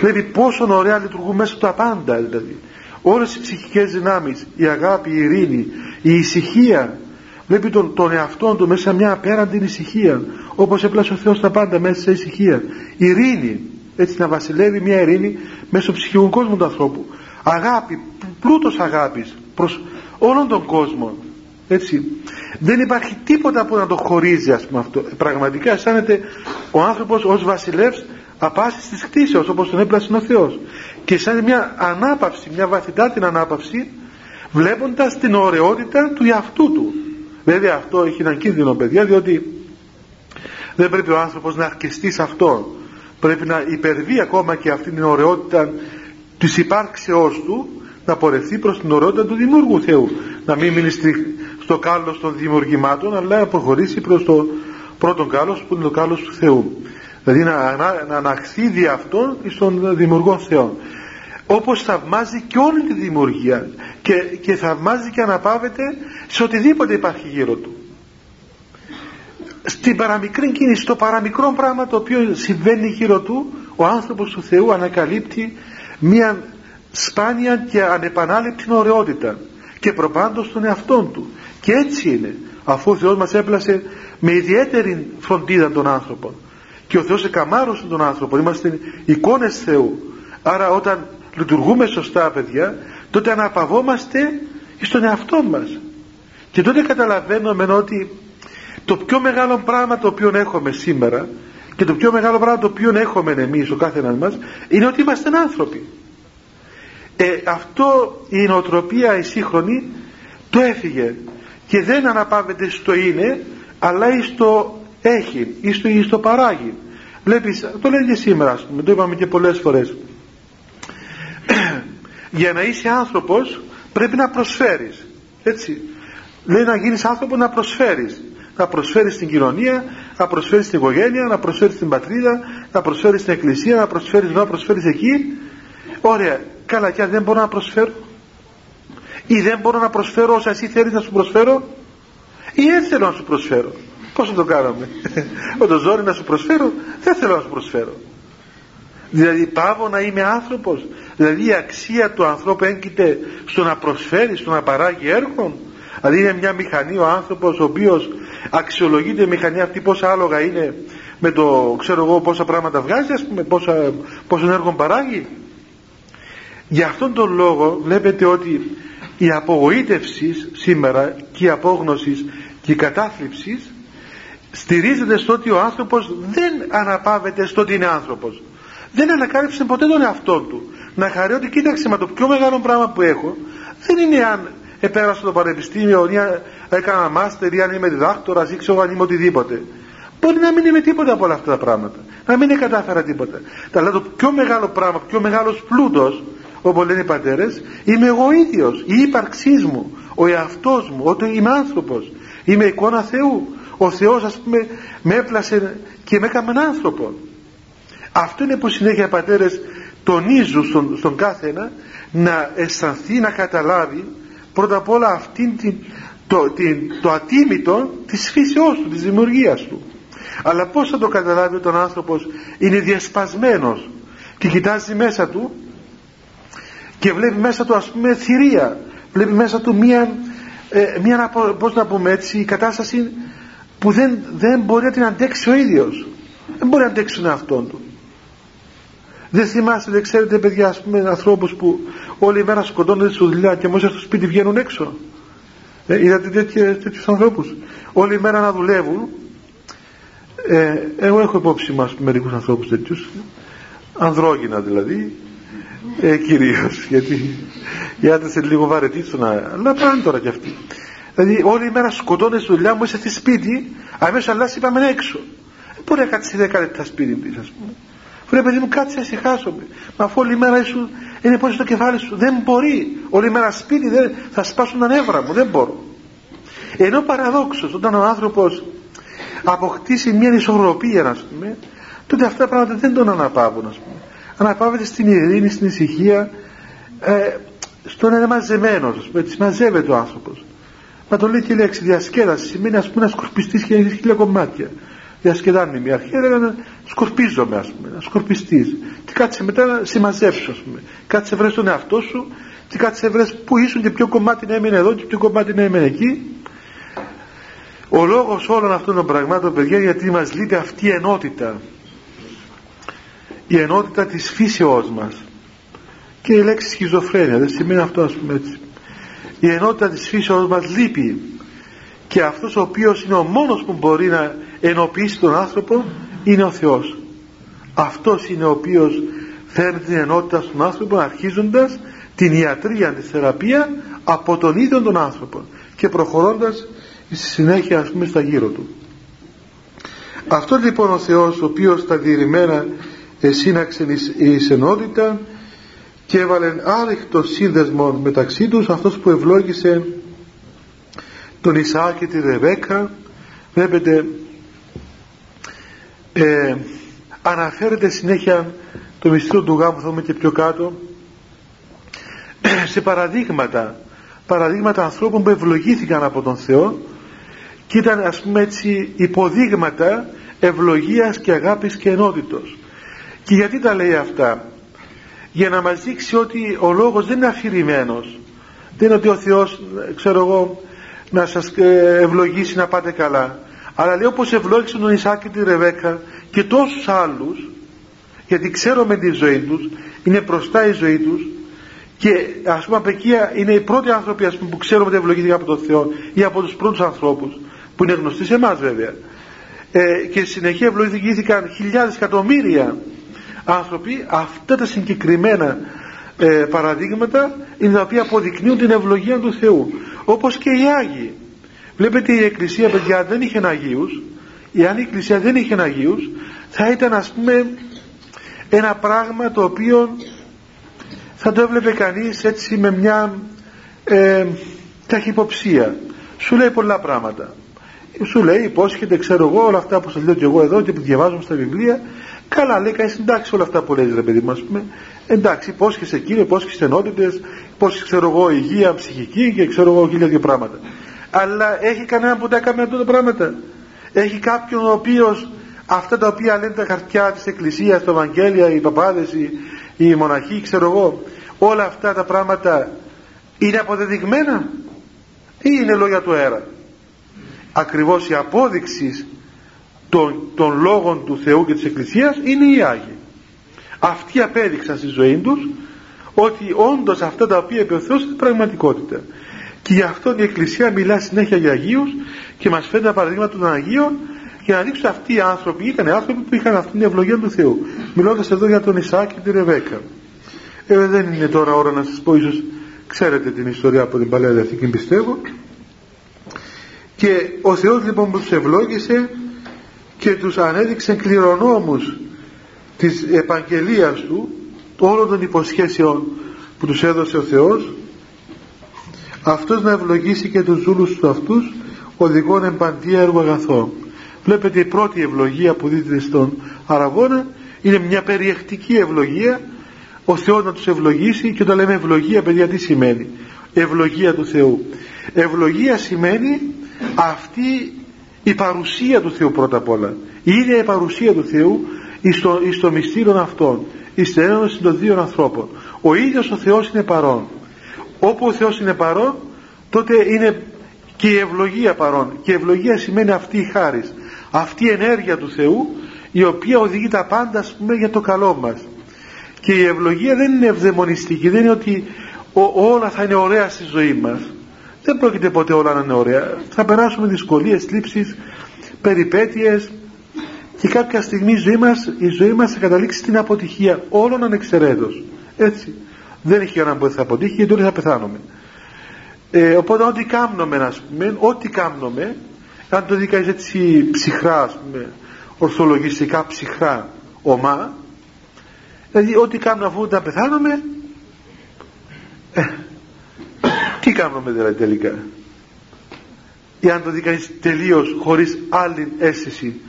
Βλέπει πόσο ωραία λειτουργούν μέσα του τα πάντα δηλαδή. Όλες οι ψυχικές δυνάμεις η αγάπη, η ειρήνη, η ησυχία. Βλέπει τον, τον εαυτό του μέσα σε μια απέραντη ησυχία όπως έπλασε ο Θεός τα πάντα μέσα σε ησυχία. Ειρήνη. Έτσι να βασιλεύει μια ειρήνη μέσα στο ψυχικό κόσμο του ανθρώπου. Αγάπη, πλούτος αγάπης προς όλον τον κόσμο. Έτσι δεν υπάρχει τίποτα που να το χωρίζει ας πούμε αυτό. Πραγματικά αισθάνεται ο άνθρωπος ως βασιλεύς απάσης της κτήσεως όπως τον έπλασε ο Θεός. Και αισθάνεται μια ανάπαυση μια βαθυτά την ανάπαυση βλέποντας την ωραιότητα του εαυτού του. Βέβαια αυτό έχει έναν κίνδυνο παιδιά διότι δεν πρέπει ο άνθρωπος να αρκεστεί σε αυτό. Πρέπει να υπερβεί ακόμα και αυτή την ωραιότητα της υπάρξεώς του να πορευτεί προς την ωραιότητα του Δημιουργού Θεού. Να μην μείνει στο κάλος των δημιουργημάτων αλλά να προχωρήσει προς το πρώτο κάλος που είναι το κάλος του Θεού. Δηλαδή να, να, να αναχθεί δι' αυτόν στον Δημιουργό Θεό όπως θαυμάζει και όλη τη δημιουργία και, και θαυμάζει και αναπαύεται σε οτιδήποτε υπάρχει γύρω του. Στην παραμικρή κίνηση, στο παραμικρό πράγμα το οποίο συμβαίνει γύρω του ο άνθρωπος του Θεού ανακαλύπτει μια σπάνια και ανεπανάληπτη ωραιότητα και προπάντως τον εαυτόν του και έτσι είναι. Αφού ο Θεός μας έπλασε με ιδιαίτερη φροντίδα των άνθρωπων. Και ο Θεός εκαμάρωσε τον άνθρωπο. Είμαστε εικόνες Θεού. Άρα όταν λειτουργούμε σωστά παιδιά τότε αναπαυόμαστε στον εαυτό μας. Και τότε καταλαβαίνουμε ότι το πιο μεγάλο πράγμα το οποίο έχουμε σήμερα και το πιο μεγάλο πράγμα το οποίο έχουμε εμείς ο κάθε ένας μας είναι ότι είμαστε άνθρωποι. Ε, αυτό η νοοτροπία η σύγχρονη το έφυγε και δεν αναπαύεται στο είναι αλλά στο έχει ή στο, ή στο παράγει. Βλέπεις το λέει και σήμερα πούμε, το είπαμε και πολλές φορές. Για να είσαι άνθρωπος πρέπει να προσφέρεις έτσι. Λέει να γίνεις άνθρωπο να προσφέρεις. Να προσφέρεις στην κοινωνία να προσφέρεις στην οικογένεια να προσφέρεις στην πατρίδα να προσφέρεις στην εκκλησία να προσφέρεις εδώ να προσφέρεις εκεί. Ωραία. Καλά και δεν μπορώ να προσφέρω ή δεν μπορώ να προσφέρω όσα εσύ θέλεις να σου προσφέρω; Ή δεν θέλω να σου προσφέρω. Πώς θα το κάνουμε με το ζόρι να σου προσφέρω; Δεν θέλω να σου προσφέρω. Δηλαδή πάω να είμαι άνθρωπος. Δηλαδή η αξία του ανθρώπου έγκυται στο να προσφέρει στο να παράγει έργο δηλαδή είναι μια μηχανή ο άνθρωπος ο οποίος αξιολογείται η μηχανή αυτή πόσα άλογα είναι με το ξέρω εγώ πόσα πράγματα βγάζει ας πούμε πόσα, πόσο έργο παράγει. Για αυτόν τον λόγο βλέπετε ότι η απογοήτευσης σήμερα και η απόγνωσης και η κατάθλιψης στηρίζεται στο ότι ο άνθρωπος δεν αναπαύεται στο ότι είναι άνθρωπος. Δεν ανακάλυψε ποτέ τον εαυτό του. Να χαρεί ότι κοίταξε με το πιο μεγάλο πράγμα που έχω δεν είναι αν επέρασα το πανεπιστήμιο ή έκανα μάστερ ή αν είμαι διδάκτορα ή ξέρω αν είμαι οτιδήποτε. Μπορεί να μην είμαι τίποτα από όλα αυτά τα πράγματα. Να μην κατάφερα τίποτα. Αλλά το πιο μεγάλο πράγμα, πιο μεγάλος πλούτος όπως λένε οι πατέρες είμαι εγώ ίδιος η ύπαρξής μου ο εαυτός μου ότι είμαι άνθρωπος είμαι εικόνα Θεού ο Θεός ας πούμε με έπλασε και με έκαμε άνθρωπο αυτό είναι που συνέχεια οι πατέρες τονίζουν στον, στον κάθε ένα να αισθανθεί να καταλάβει πρώτα απ' όλα αυτήν την, το, την, το ατίμητο της φύσεώς του, της δημιουργίας του. Αλλά πως θα το καταλάβει όταν ο άνθρωπος είναι διασπασμένος και κοιτάζει μέσα του και βλέπει μέσα του ας πούμε θηρία. Βλέπει μέσα του μία, ε, μία πώς να πούμε έτσι η κατάσταση που δεν, δεν μπορεί να την αντέξει ο ίδιος. Δεν μπορεί να αντέξει τον εαυτό του. Δεν θυμάστε, δεν ξέρετε παιδιά ας πούμε ανθρώπους που όλη η μέρα σκοτώνονται στη δουλειά και μόλις στο σπίτι βγαίνουν έξω. Ε, είδατε τέτοιους ανθρώπους. Όλη η μέρα να δουλεύουν. Ε, εγώ έχω υπόψη μας μερικούς ανθρώπους τέτοιους. Ανδρόγυνα δηλαδή ε, κυρίως γιατί οι άντρες είναι λίγο βαρετοί να αλλά πάνε τώρα κι αυτοί δηλαδή όλη η μέρα σκοτώνεται στη δουλειά μου είσαι στη σπίτι αμέσως αλλάζει είπαμε έξω δεν μπορεί να κάτσεις 10 λεπτά σπίτι πίσω ας πούμε Βρε παιδί μου κάτσε ησυχάσομαι. Μα αφού όλη μέρα σου είναι πώς στο κεφάλι σου. Δεν μπορεί. Όλη μέρα σπίτι δεν, θα σπάσουν τα νεύρα μου. Δεν μπορώ. Ενώ παραδόξως όταν ο άνθρωπος αποκτήσει μια ισορροπία ας πούμε τότε αυτά τα πράγματα δεν τον αναπαύουν ας πούμε. Αναπαύεται στην ειρήνη, στην ησυχία ε, στον είναι μαζεμένος α πούμε. Έτσι μαζεύεται ο άνθρωπος. Μα το λέει και η λέξη διασκέδαση σημαίνει ας πούμε να σκορπιστείς και να έχεις χίλια κομμάτια διασκεδάνει μια αρχή έλεγα σκορπίζομαι ας πούμε να σκορπιστείς και κάτσε μετά να συμμαζέψω ας πούμε κάτσε βρες τον εαυτό σου και κάτσε βρες που ήσουν και ποιο κομμάτι να έμεινε εδώ και ποιο κομμάτι να έμεινε εκεί ο λόγος όλων αυτών των πραγμάτων παιδιά γιατί μας λείπει αυτή η ενότητα η ενότητα της φύσεώς μας. Και η λέξη σχιζοφρένεια δεν σημαίνει αυτό ας πούμε έτσι. Η ενότητα της φύσεώς μας λείπει. Και αυτός ο οποίος είναι ο μόνος που μπορεί να ενοποιήσει τον άνθρωπο είναι ο Θεός. Αυτός είναι ο οποίος φέρνει την ενότητα στον άνθρωπο αρχίζοντας την ιατρία τη θεραπεία από τον ίδιο τον άνθρωπο και προχωρώντας στη συνέχεια ας πούμε στα γύρω του. Αυτός λοιπόν ο Θεός ο οποίος τα διηρημένα σύναξε η ενότητα και έβαλε άρρηκτο σύνδεσμο μεταξύ τους αυτός που ευλόγησε τον Ισαάκ και τη Ρεβέκα. Βλέπετε ε, αναφέρεται συνέχεια το μυστήριο του γάμου θα δούμε και πιο κάτω. Σε παραδείγματα παραδείγματα ανθρώπων που ευλογήθηκαν από τον Θεό και ήταν ας πούμε έτσι υποδείγματα ευλογίας και αγάπης και ενότητος και γιατί τα λέει αυτά; Για να μας δείξει ότι ο λόγος δεν είναι αφηρημένος. Δεν είναι ότι ο Θεός ξέρω εγώ να σας ε, ευλογήσει να πάτε καλά. Αλλά λέει όπως ευλόγησε τον Ισάκ και τη Ρεβέκα και τόσους άλλους γιατί ξέρουμε τη ζωή τους είναι μπροστά η ζωή τους και ας πούμε από εκεί είναι οι πρώτοι άνθρωποι ας πούμε, που ξέρουμε ότι ευλογήθηκαν από τον Θεό ή από τους πρώτους ανθρώπους που είναι γνωστοί σε εμάς βέβαια. Ε, και συνεχεία ευλογήθηκαν χιλιάδες εκατομμύρια άνθρωποι αυτά τα συγκεκριμένα ε, παραδείγματα είναι τα οποία αποδεικνύουν την ευλογία του Θεού. Όπως και οι Άγιοι. Βλέπετε η Εκκλησία παιδιά δεν είχε Αγίους. Εάν η Εκκλησία δεν είχε Αγίους. Θα ήταν ας πούμε ένα πράγμα το οποίο θα το έβλεπε κανείς έτσι με μια ε, ταχυποψία σου λέει πολλά πράγματα. Σου λέει υπόσχεται ξέρω εγώ όλα αυτά που σας λέω και εγώ εδώ και που διαβάζουμε στα βιβλία καλά λέει κανείς εντάξει όλα αυτά που λέει ρε παιδί μου ας πούμε εντάξει υπόσχεσαι κύριε υπόσχεσαι ενότητες υπόσχεσαι ξέρω εγώ υγεία ψυχική και ξέρω εγώ χίλια δύο πράγματα αλλά έχει κανένα που τα έκανε αυτά τα πράγματα; Έχει κάποιον ο οποίος αυτά τα οποία λένε τα χαρτιά της Εκκλησίας, τα Ευαγγέλια, οι παπάδες, οι, οι μοναχοί, ξέρω εγώ, όλα αυτά τα πράγματα είναι αποδεδειγμένα ή είναι λόγια του αέρα; Ακριβώς η απόδειξη των, των λόγων του Θεού και της Εκκλησίας είναι οι Άγιοι. Αυτοί απέδειξαν στη ζωή τους ότι όντως αυτά τα οποία είπε ο Θεός είναι πραγματικότητα. Και γι' αυτό η Εκκλησία μιλά συνέχεια για Αγίους και μας φέρνει τα παραδείγματα των Αγίων για να δείξουν αυτοί οι άνθρωποι ήταν άνθρωποι που είχαν αυτή την ευλογία του Θεού. Μιλώντας εδώ για τον Ισάκ και τη Ρεβέκα. Ε, δεν είναι τώρα ώρα να σας πω ίσως ξέρετε την ιστορία από την Παλαιά Διαθήκη πιστεύω. Και ο Θεός λοιπόν που τους ευλόγησε και τους ανέδειξε κληρονόμους της επαγγελίας του όλων των υποσχέσεων που τους έδωσε ο Θεός. Αυτός να ευλογήσει και τους δούλους του αυτούς οδηγών εμπαντία έργο αγαθό βλέπετε η πρώτη ευλογία που δείτε στον Αραγώνα είναι μια περιεκτική ευλογία ο Θεός να τους ευλογήσει και όταν λέμε ευλογία παιδιά τι σημαίνει; Ευλογία του Θεού. Ευλογία σημαίνει αυτή η παρουσία του Θεού πρώτα απ' όλα. Η ίδια η παρουσία του Θεού στο, στο μυστήριο αυτών στην ένωση των δύο ανθρώπων. Ο ίδιος ο Θεός είναι παρόν. Όπου ο Θεός είναι παρόν τότε είναι και η ευλογία παρόν. Και η ευλογία σημαίνει αυτή η χάρη αυτή η ενέργεια του Θεού η οποία οδηγεί τα πάντα ας πούμε για το καλό μας. Και η ευλογία δεν είναι ευδαιμονιστική δεν είναι ότι όλα θα είναι ωραία στη ζωή μας δεν πρόκειται ποτέ όλα να είναι ωραία. Θα περάσουμε δυσκολίες, λήψεις περιπέτειες και κάποια στιγμή η ζωή μας, η ζωή μας θα καταλήξει στην αποτυχία όλων ανεξαιρέτως. Έτσι. Δεν έχει έναν που θα αποτύχει γιατί όλοι θα πεθάνουμε. Ε, οπότε ό,τι κάνουμε α πούμε ό,τι κάνουμε αν το δει κανείς έτσι ψυχρά ας πούμε ορθολογιστικά ψυχρά ομά δηλαδή ό,τι κάνουμε αφού θα πεθάνουμε ε, τι κάνουμε δηλαδή τελικά. Ή αν το δει κανείς τελείως χωρίς άλλη αίσθηση.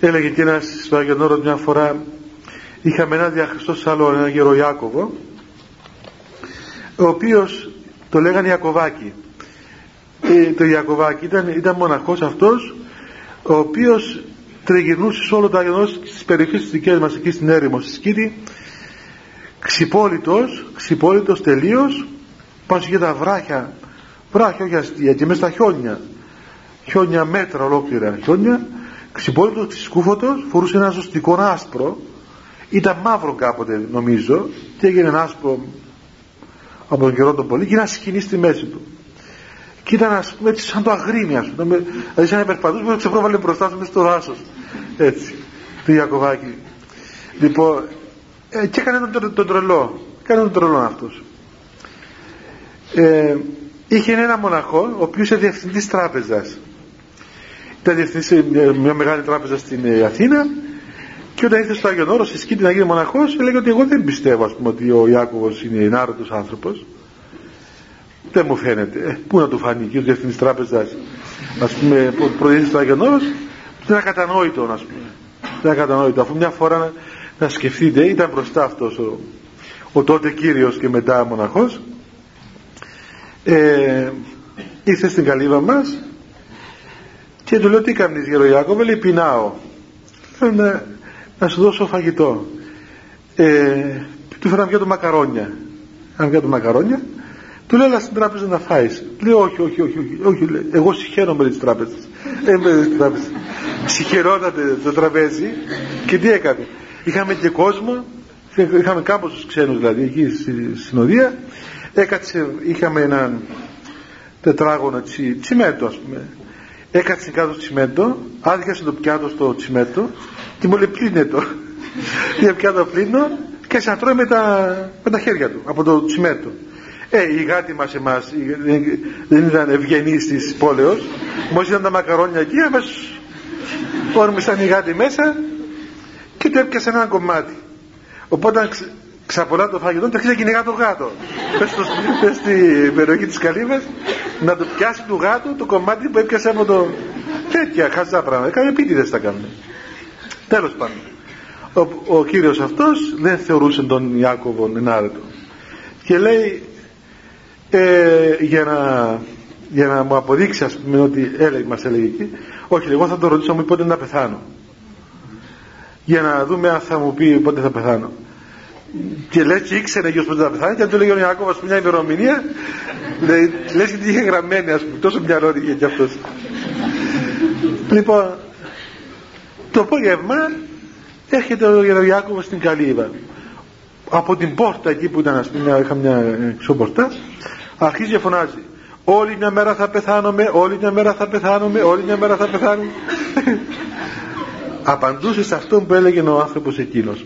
Έλεγε και ένας στο Άγιον μια φορά είχαμε ένα διαχριστό σαλό ένα γερο Ιάκωβο ο οποίος το λέγανε Ιακωβάκη ε, το Ιακωβάκη ήταν, ήταν μοναχός αυτός ο οποίος τριγυρνούσε σε όλο το Άγιον στις περιοχές της δικές μας εκεί στην έρημο στη Σκήτη ξυπόλυτος ξυπόλυτος τελείως πάνω για τα βράχια βράχια όχι αστεία και μέσα στα χιόνια. Χιόνια μέτρα ολόκληρα χιόνια. Ξυπόλυτος ξυσκούφωτος φορούσε ένα ζωστικό άσπρο. Ήταν μαύρο κάποτε νομίζω και έγινε άσπρο από τον καιρό τον πολύ και ένα σκηνή στη μέση του. Και ήταν ας πούμε έτσι σαν το αγρίμι ας πούμε δηλαδή σαν να περπατούσε που ξεπρόβαλε μπροστά σου μέσα στο δάσος. Έτσι το Ιακωβάκι λοιπόν ε, και έκανε τον, τον, τρελό. Έκανε τον τρελό αυτός. Ε, είχε ένα μοναχό ο οποίος ήταν διευθυντής τράπεζας. Ήταν διευθυντής σε μια μεγάλη τράπεζα στην ε, Αθήνα. Και όταν ήρθε στο Άγιον Όρος στη Σκήτη να γίνει μοναχός έλεγε ότι εγώ δεν πιστεύω ας πούμε ότι ο Ιάκωβος είναι ενάρετος άνθρωπος. Δεν μου φαίνεται. Ε, πού να του φανεί και ο διευθυντής τράπεζας ας πούμε προηγήθηκε στο Άγιον Όρος. Δεν ακατανόητο ας πούμε. Δεν ακατανόητο. Αφού μια φορά να, να σκεφτείτε ήταν μπροστά αυτός ο, ο τότε Κύριος και μετά μοναχός ε, ήρθε στην καλύβα μας και του λέω τι κάνεις γέρο Ιάκωβε; Λέει πεινάω να, να σου δώσω φαγητό ε, του φέραμε για το μακαρόνια αν για το μακαρόνια του λέω, αλλά στην τράπεζα να φάεις. Λέει, όχι, όχι, όχι, όχι, όχι λέει. εγώ συγχαίρομαι τις τράπεζες. Ε, με τις τράπεζες. Συγχαιρώνατε το τραπέζι και τι έκανε. Είχαμε και κόσμο, είχαμε τους ξένους δηλαδή εκεί στη συνοδεία. Έκατσε, είχαμε ένα τετράγωνο τσι, τσιμέντο, ας πούμε. Έκατσε κάτω στο τσιμέντο, άδειασε το πιάτο στο τσιμέντο και μου λέει πλύνε το. Για πιάτο πλύνω και σαν τρώει με τα, με τα χέρια του από το τσιμέντο. Ε, οι γάτοι μας εμάς δεν ήταν ευγενείς της πόλεως. Μόλις ήταν τα μακαρόνια εκεί, αμέσως όρμησαν οι γάτοι μέσα και του έπιασε ένα κομμάτι. Οπότε ξ, ξαπολά το φαγητό, το αρχίζει να κυνηγά το γάτο. Πες στην περιοχή της Καλύβας να το πιάσει του γάτου το κομμάτι που έπιασε από το... Τέτοια χαζά πράγματα. Κάνει επίτηδες τα κάνουν. Τέλος πάντων. Ο, ο κύριος αυτός δεν θεωρούσε τον Ιάκωβο ενάρετο. Και λέει ε, για, να, για να μου αποδείξει ας πούμε ότι έλεγε, μας έλεγε εκεί όχι εγώ θα τον ρωτήσω μου πότε να πεθάνω για να δούμε αν θα μου πει πότε θα πεθάνω. Και λες και ήξερε γιος πότε θα πεθάνει και αν του λέγει ο Ιάκωβας μια ημερομηνία λέει, λες και την είχε γραμμένη ας πούμε τόσο μυαλό είχε και αυτός. Λοιπόν το απόγευμα έρχεται ο Ιάκωβος στην Καλύβα. Από την πόρτα εκεί που ήταν ας πούμε είχα μια ξοπορτά αρχίζει και φωνάζει. Όλη μια μέρα θα πεθάνομαι όλη μια μέρα θα πεθάνομαι όλη μια μέρα θα πεθάνομαι απαντούσε σε αυτό που έλεγε ο άνθρωπος εκείνος.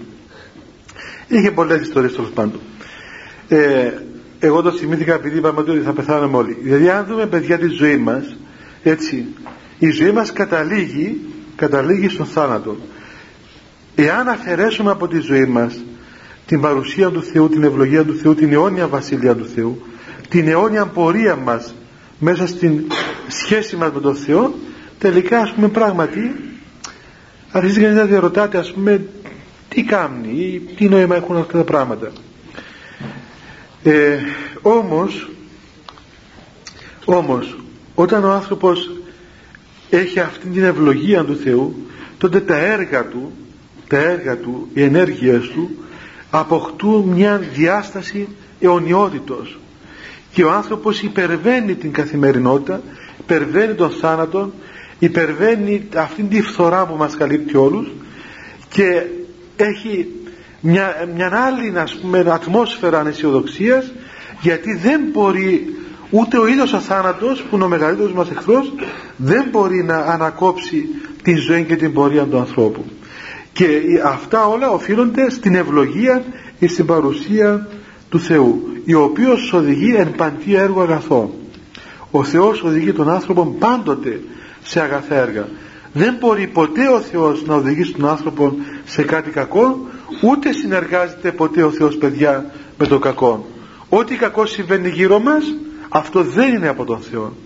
Είχε πολλές ιστορίες τέλος πάντων. Ε, εγώ το θυμήθηκα επειδή είπαμε ότι θα πεθάνουμε όλοι. Δηλαδή αν δούμε παιδιά τη ζωή μας έτσι η ζωή μας καταλήγει καταλήγει στον θάνατο. Εάν αφαιρέσουμε από τη ζωή μας την παρουσία του Θεού, την ευλογία του Θεού, την αιώνια βασιλεία του Θεού την αιώνια πορεία μας μέσα στην σχέση μας με τον Θεό τελικά ας πούμε πράγματι αρχίζει κανείς να διαρωτάται ας πούμε τι κάνει ή τι νόημα έχουν αυτά τα πράγματα. Ε, όμως όμως όταν ο άνθρωπος έχει αυτή την ευλογία του Θεού τότε τα έργα του τα έργα του, οι ενέργειες του αποκτούν μια διάσταση αιωνιότητος. Και ο άνθρωπος υπερβαίνει την καθημερινότητα υπερβαίνει τον θάνατο υπερβαίνει αυτήν τη φθορά που μας καλύπτει όλους και έχει μια, μια άλλη ας πούμε, ατμόσφαιρα αναισιοδοξίας γιατί δεν μπορεί ούτε ο ίδιος ο θάνατος που είναι ο μεγαλύτερος μας εχθρός δεν μπορεί να ανακόψει τη ζωή και την πορεία του ανθρώπου. Και αυτά όλα οφείλονται στην ευλογία και στην παρουσία του Θεού η οποίος οδηγεί εν παντή έργο αγαθό ο Θεός οδηγεί τον άνθρωπο πάντοτε σε αγαθά έργα. Δεν μπορεί ποτέ ο Θεός να οδηγήσει τον άνθρωπο σε κάτι κακό ούτε συνεργάζεται ποτέ ο Θεός παιδιά με το κακό. Ό,τι κακό συμβαίνει γύρω μας αυτό δεν είναι από τον Θεό.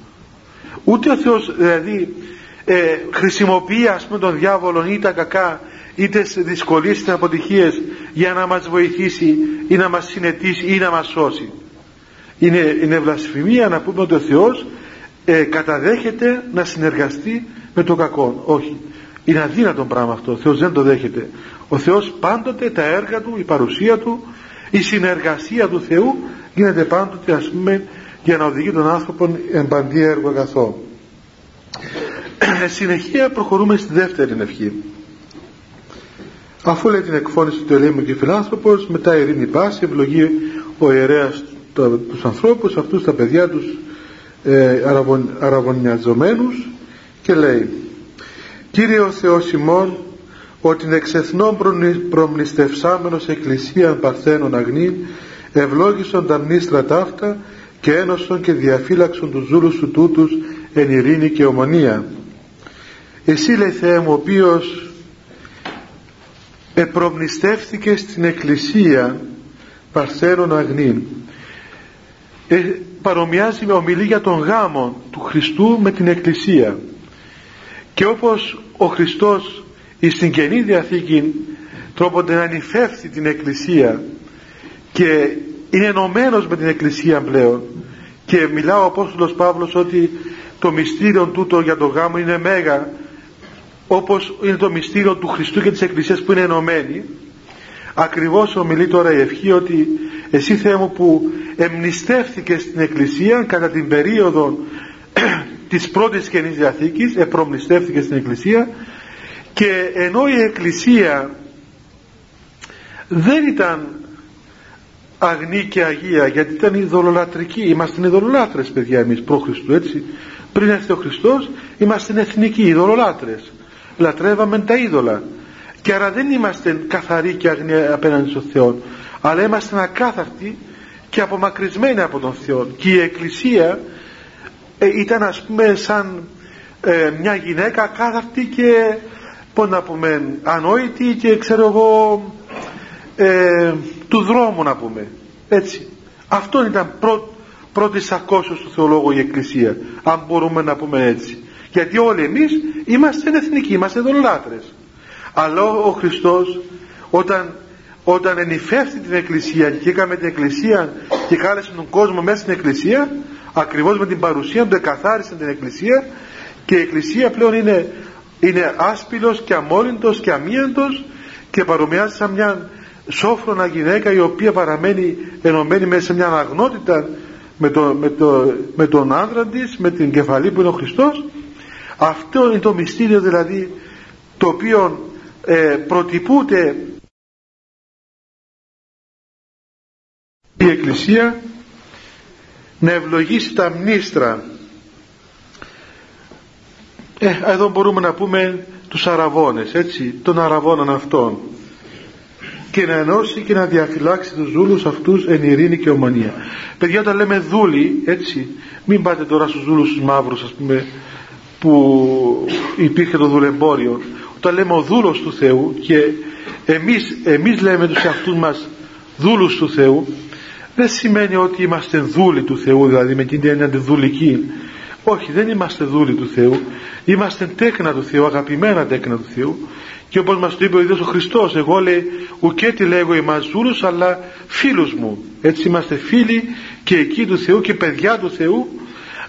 Ούτε ο Θεός δηλαδή ε, χρησιμοποιεί ας πούμε τον διάβολο ή τα κακά είτε σε δυσκολίες είτε αποτυχίες για να μας βοηθήσει ή να μας συνετίσει ή να μας σώσει. Είναι, είναι βλασφημία να πούμε ότι ο Θεός ε, καταδέχεται να συνεργαστεί με το κακό όχι. Είναι αδύνατο πράγμα αυτό. Ο Θεός δεν το δέχεται. Ο Θεός πάντοτε τα έργα του η παρουσία του η συνεργασία του Θεού γίνεται πάντοτε ας πούμε για να οδηγεί τον άνθρωπο εν παντή έργο αγαθό. Συνεχεία προχωρούμε στη δεύτερη ευχή. Αφού λέει την εκφώνηση του ελέημου και φιλάνθρωπος μετά ειρήνη πάση ευλογεί ο ιερέας τους ανθρώπους αυτούς τα παιδιά τους ε, αραβωνιαζομένους και λέει Κύριε ο Θεός ημών ότι εξεθνών προμνηστευσάμενος εκκλησίαν παρθένων αγνήν ευλόγησον τα μνήστρα ταύτα και ένωσον και διαφύλαξον τους ζούλους σου τούτους εν ειρήνη και ομονία. Εσύ λέει Θεέ μου ο οποίος επρομνηστεύθηκες στην εκκλησία παρθένων αγνήν ε, παρομοιάζει με ομιλή για τον γάμο του Χριστού με την εκκλησία. Και όπως ο Χριστός στην Καινή Διαθήκη τρόπονται να ανηφεύσει την εκκλησία και είναι ενωμένος με την εκκλησία πλέον και μιλάω ο Απόστολος Παύλος ότι το μυστήριο τούτο για τον γάμο είναι μέγα όπως είναι το μυστήριο του Χριστού και της Εκκλησίας που είναι ενωμένοι. Ακριβώς ομιλεί τώρα η ευχή ότι εσύ Θεέ μου που εμνηστεύθηκες στην Εκκλησία κατά την περίοδο της πρώτης Καινής Διαθήκης επρομνηστεύθηκες στην Εκκλησία και ενώ η Εκκλησία δεν ήταν αγνή και αγία γιατί ήταν ειδωλολατρική. Είμαστε ειδωλολάτρες παιδιά εμείς προ Χριστού έτσι. Πριν έρθει ο Χριστός είμαστε εθνικοί ειδωλολάτρες. Λατρεύαμε τα είδωλα. Και άρα δεν είμαστε καθαροί και αγνοί απέναντι στον Θεό αλλά είμαστε ακάθαρτοι και απομακρυσμένοι από τον Θεό. Και η Εκκλησία ε, ήταν ας πούμε σαν ε, μια γυναίκα ακάθαρτη και πώς να πούμε ανόητη και ξέρω εγώ ε, του δρόμου να πούμε. Έτσι. Αυτό ήταν πρω, πρώτης σακώσεως του θεολόγου η Εκκλησία αν μπορούμε να πούμε έτσι. Γιατί όλοι εμείς είμαστε εθνικοί είμαστε δολάτρες. Αλλά ο Χριστός όταν όταν ενηφεύθη την Εκκλησία και έκαμε την Εκκλησία και κάλεσε τον κόσμο μέσα στην Εκκλησία ακριβώς με την παρουσία του εκαθάρισε την Εκκλησία και η Εκκλησία πλέον είναι, είναι άσπυλος και αμόλυντος και αμύαντος και παρομοιάζει σαν μια σόφρονα γυναίκα η οποία παραμένει ενωμένη μέσα σε μια αγνότητα με, το, με, το, με τον άντρα της, με την κεφαλή που είναι ο Χριστός. Αυτό είναι το μυστήριο δηλαδή το οποίο ε, προτυπούται η Εκκλησία να ευλογήσει τα μνήστρα. Ε, εδώ μπορούμε να πούμε τους αραβώνες έτσι των αραβώνων αυτών και να ενώσει και να διαφυλάξει τους δούλους αυτούς εν ειρήνη και ομονία. Παιδιά όταν λέμε δούλοι έτσι μην πάτε τώρα στους δούλους τους μαύρους ας πούμε που υπήρχε το δουλεμπόριο. Όταν λέμε ο δούλος του Θεού και εμείς, εμείς λέμε τους εαυτούς μας δούλους του Θεού δεν σημαίνει ότι είμαστε δούλοι του Θεού δηλαδή με την έννοια τη δουλική. Όχι δεν είμαστε δούλοι του Θεού. Είμαστε τέκνα του Θεού αγαπημένα τέκνα του Θεού. Και όπως μας το είπε ο ίδιος ο Χριστός εγώ λέει ουκέ τι λέγω εμάς δούλους αλλά φίλους μου έτσι είμαστε φίλοι και εκεί του Θεού και παιδιά του Θεού.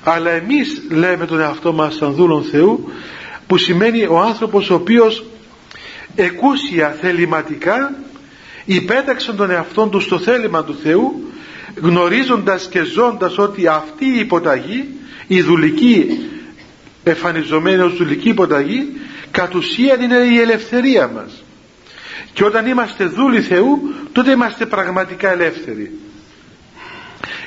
Αλλά εμείς λέμε τον εαυτό μας σαν δούλων Θεού που σημαίνει ο άνθρωπος ο οποίος εκούσια θεληματικά υπέταξε τον εαυτόν τους στο θέλημα του Θεού γνωρίζοντας και ζώντας ότι αυτή η υποταγή η δουλική εμφανιζομένη ως δουλική υποταγή κατ' ουσίαν είναι η ελευθερία μας. Και όταν είμαστε δούλοι Θεού τότε είμαστε πραγματικά ελεύθεροι.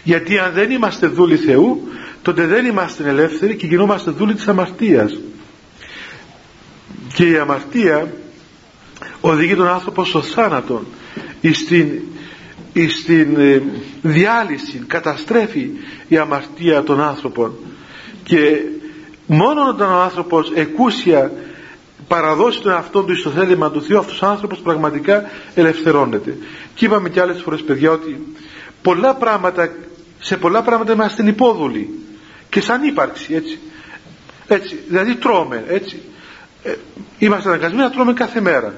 Γιατί αν δεν είμαστε δούλοι Θεού τότε δεν είμαστε ελεύθεροι και γινόμαστε δούλοι της αμαρτίας. Και η αμαρτία οδηγεί τον άνθρωπο στο θάνατο στην, στην ε, διάλυση καταστρέφει η αμαρτία των άνθρωπων. Και μόνο όταν ο άνθρωπος εκούσια παραδώσει τον εαυτό του στο θέλημα του Θεού αυτός ο άνθρωπος πραγματικά ελευθερώνεται. Και είπαμε και άλλες φορές παιδιά ότι πολλά πράγματα σε πολλά πράγματα είμαστε υπόδουλοι και σαν ύπαρξη έτσι. Έτσι δηλαδή τρώμε έτσι. Ε, είμαστε αναγκασμένοι να τρώμε κάθε μέρα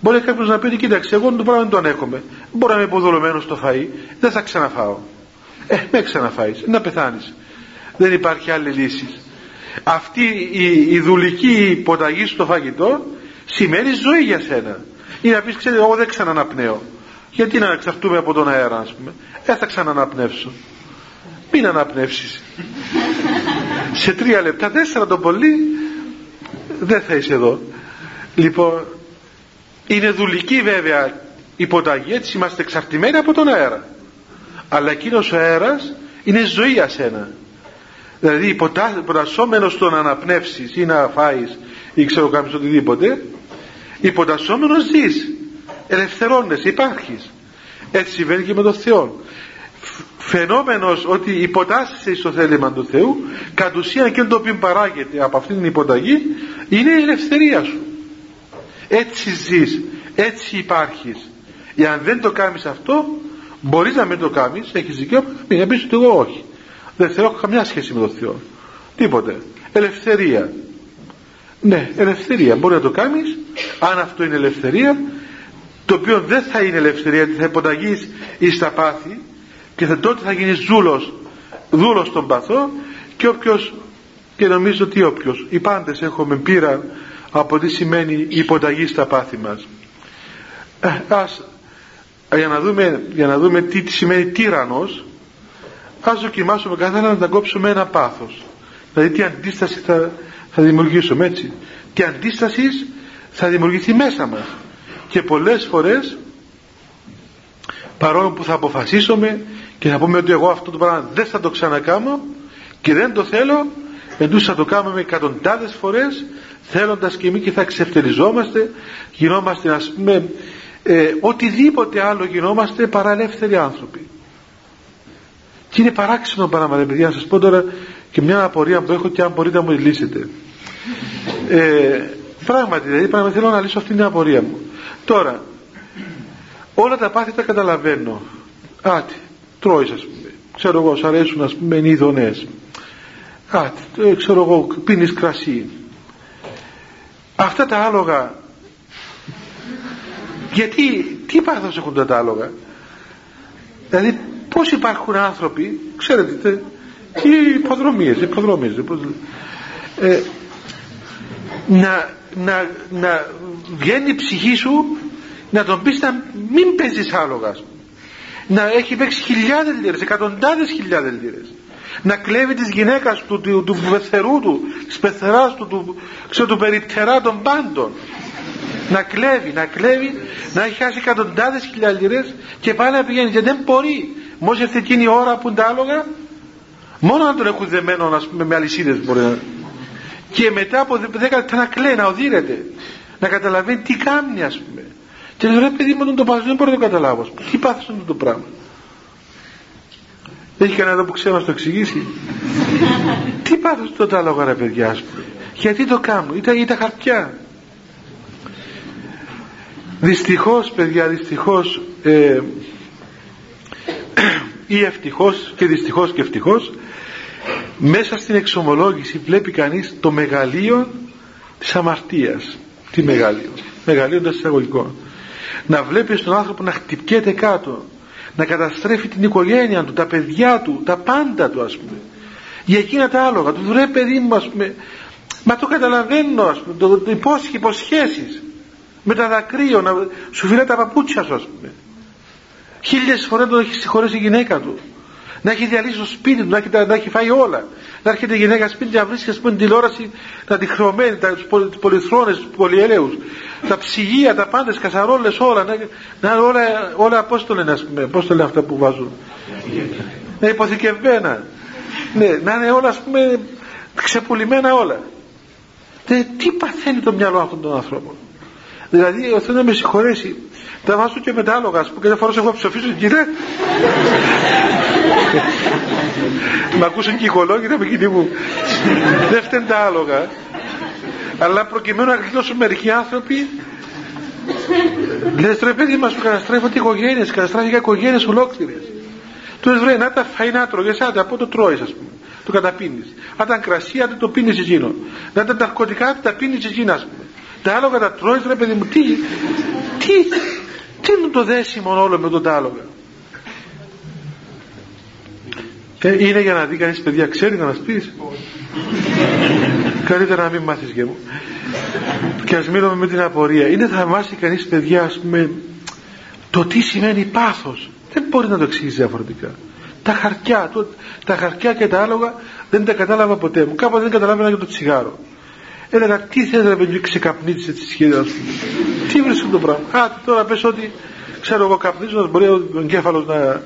μπορεί κάποιος να πει κοίταξε εγώ το πράγμα δεν το ανέχομαι μπορώ να είμαι υποδουλωμένο στο φαΐ. Δεν θα ξαναφάω ε με ξαναφάεις να πεθάνεις. Δεν υπάρχει άλλη λύση. Αυτή η, η δουλική υποταγή στο φαγητό σημαίνει ζωή για σένα. Ή να πεις ξέρετε εγώ δεν ξαναναπνέω γιατί να εξαρτούμε από τον αέρα ας πούμε. Δεν θα ξαναναπνεύσω. Μην αναπνεύσεις. Σε τρία λεπτά τέσσερα το πολύ δεν θα είσαι εδώ. Λοιπόν είναι δουλική βέβαια υποταγή έτσι είμαστε εξαρτημένοι από τον αέρα. Αλλά εκείνος ο αέρας είναι ζωή για σένα. Δηλαδή υποτασσόμενος το να αναπνεύσεις ή να φάεις ή ξέρω κάποιος οτιδήποτε υποτασσόμενος ζεις. Ελευθερώνεσαι, υπάρχεις. Έτσι συμβαίνει και με τον Θεό φαινόμενος ότι υποτάσσεσαι στο θέλημα του Θεού κατ' ουσίαν και το οποίο παράγεται από αυτήν την υποταγή είναι η ελευθερία σου έτσι ζεις έτσι υπάρχεις. Εάν δεν το κάνεις αυτό μπορείς να μην το κάνεις έχεις δικαίωμα να πεις ότι εγώ όχι. Δεν θέλω καμιά σχέση με τον Θεό. Τίποτε. Ελευθερία. Ναι ελευθερία. Μπορεί να το κάνεις αν αυτό είναι ελευθερία το οποίο δεν θα είναι ελευθερία γιατί θα υποταγείς εις τα πάθη και θα, τότε θα γίνεις δούλος δούλος των παθών και όποιος και νομίζω ότι όποιος οι πάντες έχουμε πείρα από τι σημαίνει υποταγή στα πάθη μας. Ε, ας, για, να δούμε, για να δούμε τι, τι σημαίνει τύρανος ας δοκιμάσουμε καθένα να τα κόψουμε ένα πάθος. Δηλαδή τι αντίσταση θα, θα δημιουργήσουμε έτσι. Τι αντίστασης θα δημιουργηθεί μέσα μας. Και πολλές φορές παρόλο που θα αποφασίσουμε και θα πούμε ότι εγώ αυτό το πράγμα δεν θα το ξανακάμω και δεν το θέλω εντός θα το κάνουμε εκατοντάδες φορές θέλοντας και εμείς και θα εξευτελιζόμαστε γινόμαστε ας πούμε ε, οτιδήποτε άλλο γινόμαστε παρά ελεύθεροι άνθρωποι. Και είναι παράξενο πράγμα παιδιά να σας πω τώρα και μια απορία που έχω και αν μπορείτε να μου λύσετε. Ε, πράγματι δηλαδή πράγματι θέλω να λύσω αυτή την απορία μου. Τώρα όλα τα πάθη τα καταλαβαίνω. Άτι τρώεις ας πούμε. Ξέρω εγώ σ' αρέσουν ας πούμε οι ειδονές άτι ε, ξέρω εγώ πίνεις κρασί αυτά τα άλογα. Γιατί τι πάθος έχουν τα άλογα; Δηλαδή πως υπάρχουν άνθρωποι ξέρετε τι υποδρομίες, υποδρομίες ε, να, να, να βγαίνει η ψυχή σου να τον πεις να μην παίζεις άλογα να έχει παίξει χιλιάδες λίρες, εκατοντάδες χιλιάδες λίρες να κλέβει της γυναίκας του, του, του πεθερού του, της πεθεράς του, του, ξέρω, του περιπτερά των πάντων. Να κλέβει, να κλέβει, να έχει χάσει εκατοντάδες χιλιάδες λίρες και πάλι να πηγαίνει. Και δεν μπορεί. Μόλις έρθει εκείνη η ώρα που είναι τα άλογα μόνο να τον έχουν δεμένο ας πούμε, με αλυσίδες μπορεί να και μετά από 10 λεπτά να κλαίει, να οδύρεται. Να καταλαβαίνει τι κάνει ας πούμε. Και λέει ρε παιδί μου το πάθος δεν μπορώ να το καταλάβω τι πάθος είναι το πράγμα έχει κανένα εδώ που ξέρει να το εξηγήσει; Τι πάθος το άλογα ρε παιδιά ας πούμε; Γιατί το κάνω ή τα, ή τα χαρτιά. Δυστυχώς παιδιά δυστυχώς ε, ή ευτυχώς και δυστυχώς και ευτυχώς μέσα στην εξομολόγηση βλέπει κανείς το μεγαλείο της αμαρτίας. Τι μεγαλείο μεγαλείο των εισαγωγικών. Να βλέπεις στον άνθρωπο να χτυπιέται κάτω να καταστρέφει την οικογένεια του, τα παιδιά του, τα πάντα του ας πούμε. Για εκείνα τα άλογα του ρε παιδί μου ας πούμε. Μα το καταλαβαίνω ας πούμε το, το υπόσχε υποσχέσεις. Με τα δακρύο να σου φυλάει τα παπούτσια σου ας πούμε. Χίλιες φορές τον έχει συγχωρέσει η γυναίκα του να έχει διαλύσει το σπίτι του, να έχει, να έχει φάει όλα. Να έρχεται η γυναίκα σπίτι να βρίσκει πούμε, τηλεόραση να τη χρωμένη, τους πολυθρόνες, τους πολυελαίου, τα ψυγεία, τα πάντες, κασαρόλες, όλα. Να, να, όλα, όλα πώ το λένε, πούμε, πώ το λένε αυτά που βάζουν. Να υποθηκευμένα. Ναι, να είναι όλα, ας πούμε, ξεπουλημένα όλα. Δε, τι παθαίνει το μυαλό αυτών των ανθρώπων. Δηλαδή, ο Θεός να με συγχωρέσει, τα βάζω και με τα άλογα, ας πούμε, και δεν φορώ εγώ ψοφίσω την κυρία. Μ' ακούσαν και οι οικολόγοι να μην μου. Δεν φταίνουν τα άλογα. Αλλά προκειμένου να γλιτώσουν μερικοί άνθρωποι, λες ρε παιδί μας που καταστρέφονται οικογένειες, καταστράφηκαν οικογένειες ολόκληρες. Του λες βρε να τα φαϊνά τρώγες, άντε από το τρώεις ας πούμε. Το καταπίνεις. Αν ήταν κρασία, άντε το πίνεις εκείνο. Να ήταν ναρκωτικά, τα πίνεις εκείνα ας πούμε. Τα άλογα τα τρώεις ρε παιδί μου, τι, τι, τι είναι το δέσιμο όλο με τον άλογα; Ε, είναι για να δει κανείς παιδιά ξέρει να μας πεις; Καλύτερα να μην μάθεις και μου. Και ας μείνουμε με την απορία. Είναι θα μάθει κανείς παιδιά ας πούμε το τι σημαίνει πάθος. Δεν μπορεί να το εξηγήσει διαφορετικά. Τα χαρτιά, το, τα χαρτιά και τα άλογα δεν τα κατάλαβα ποτέ. Μου κάποτε δεν καταλάβαινα για το τσιγάρο έλεγα τι θες να πει ξεκαπνίσεις έτσι σχέδια τι βρίσκουν το πράγμα. Α τώρα πες ότι ξέρω εγώ καπνίζοντας μπορεί ο εγκέφαλος να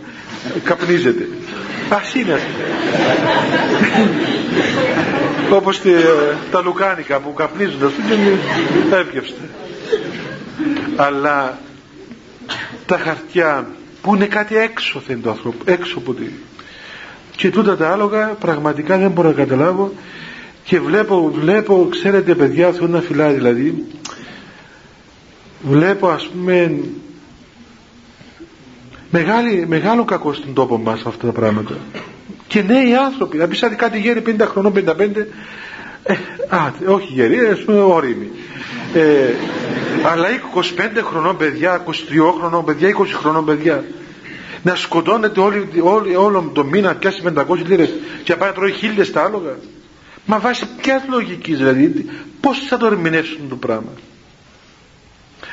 καπνίζεται. Ας είναι όπως τα λουκάνικα που καπνίζονται τα έπιευστε αλλά τα χαρτιά που είναι κάτι έξω θέλει το άνθρωπο έξω από τη και τούτα τα άλογα πραγματικά δεν μπορώ να καταλάβω και βλέπω, βλέπω ξέρετε παιδιά θέλω να φυλάει δηλαδή. Βλέπω ας πούμε μεγάλη, μεγάλο κακό στον τόπο μας αυτά τα πράγματα. Και νέοι άνθρωποι να πεις κάτι γέροι 50 χρονών 55 ε, α, όχι γέροι, ας πούμε όριμοι ε, αλλά 25 χρονών παιδιά 23 χρονών παιδιά 20 χρονών παιδιά. Να σκοτώνεται όλη, όλη, όλο το μήνα πιάσει 500 λίρες και πάει να τρώει χίλιες τα άλογα μα βάσει ποια λογική δηλαδή πως θα το ερμηνεύσουν το πράγμα.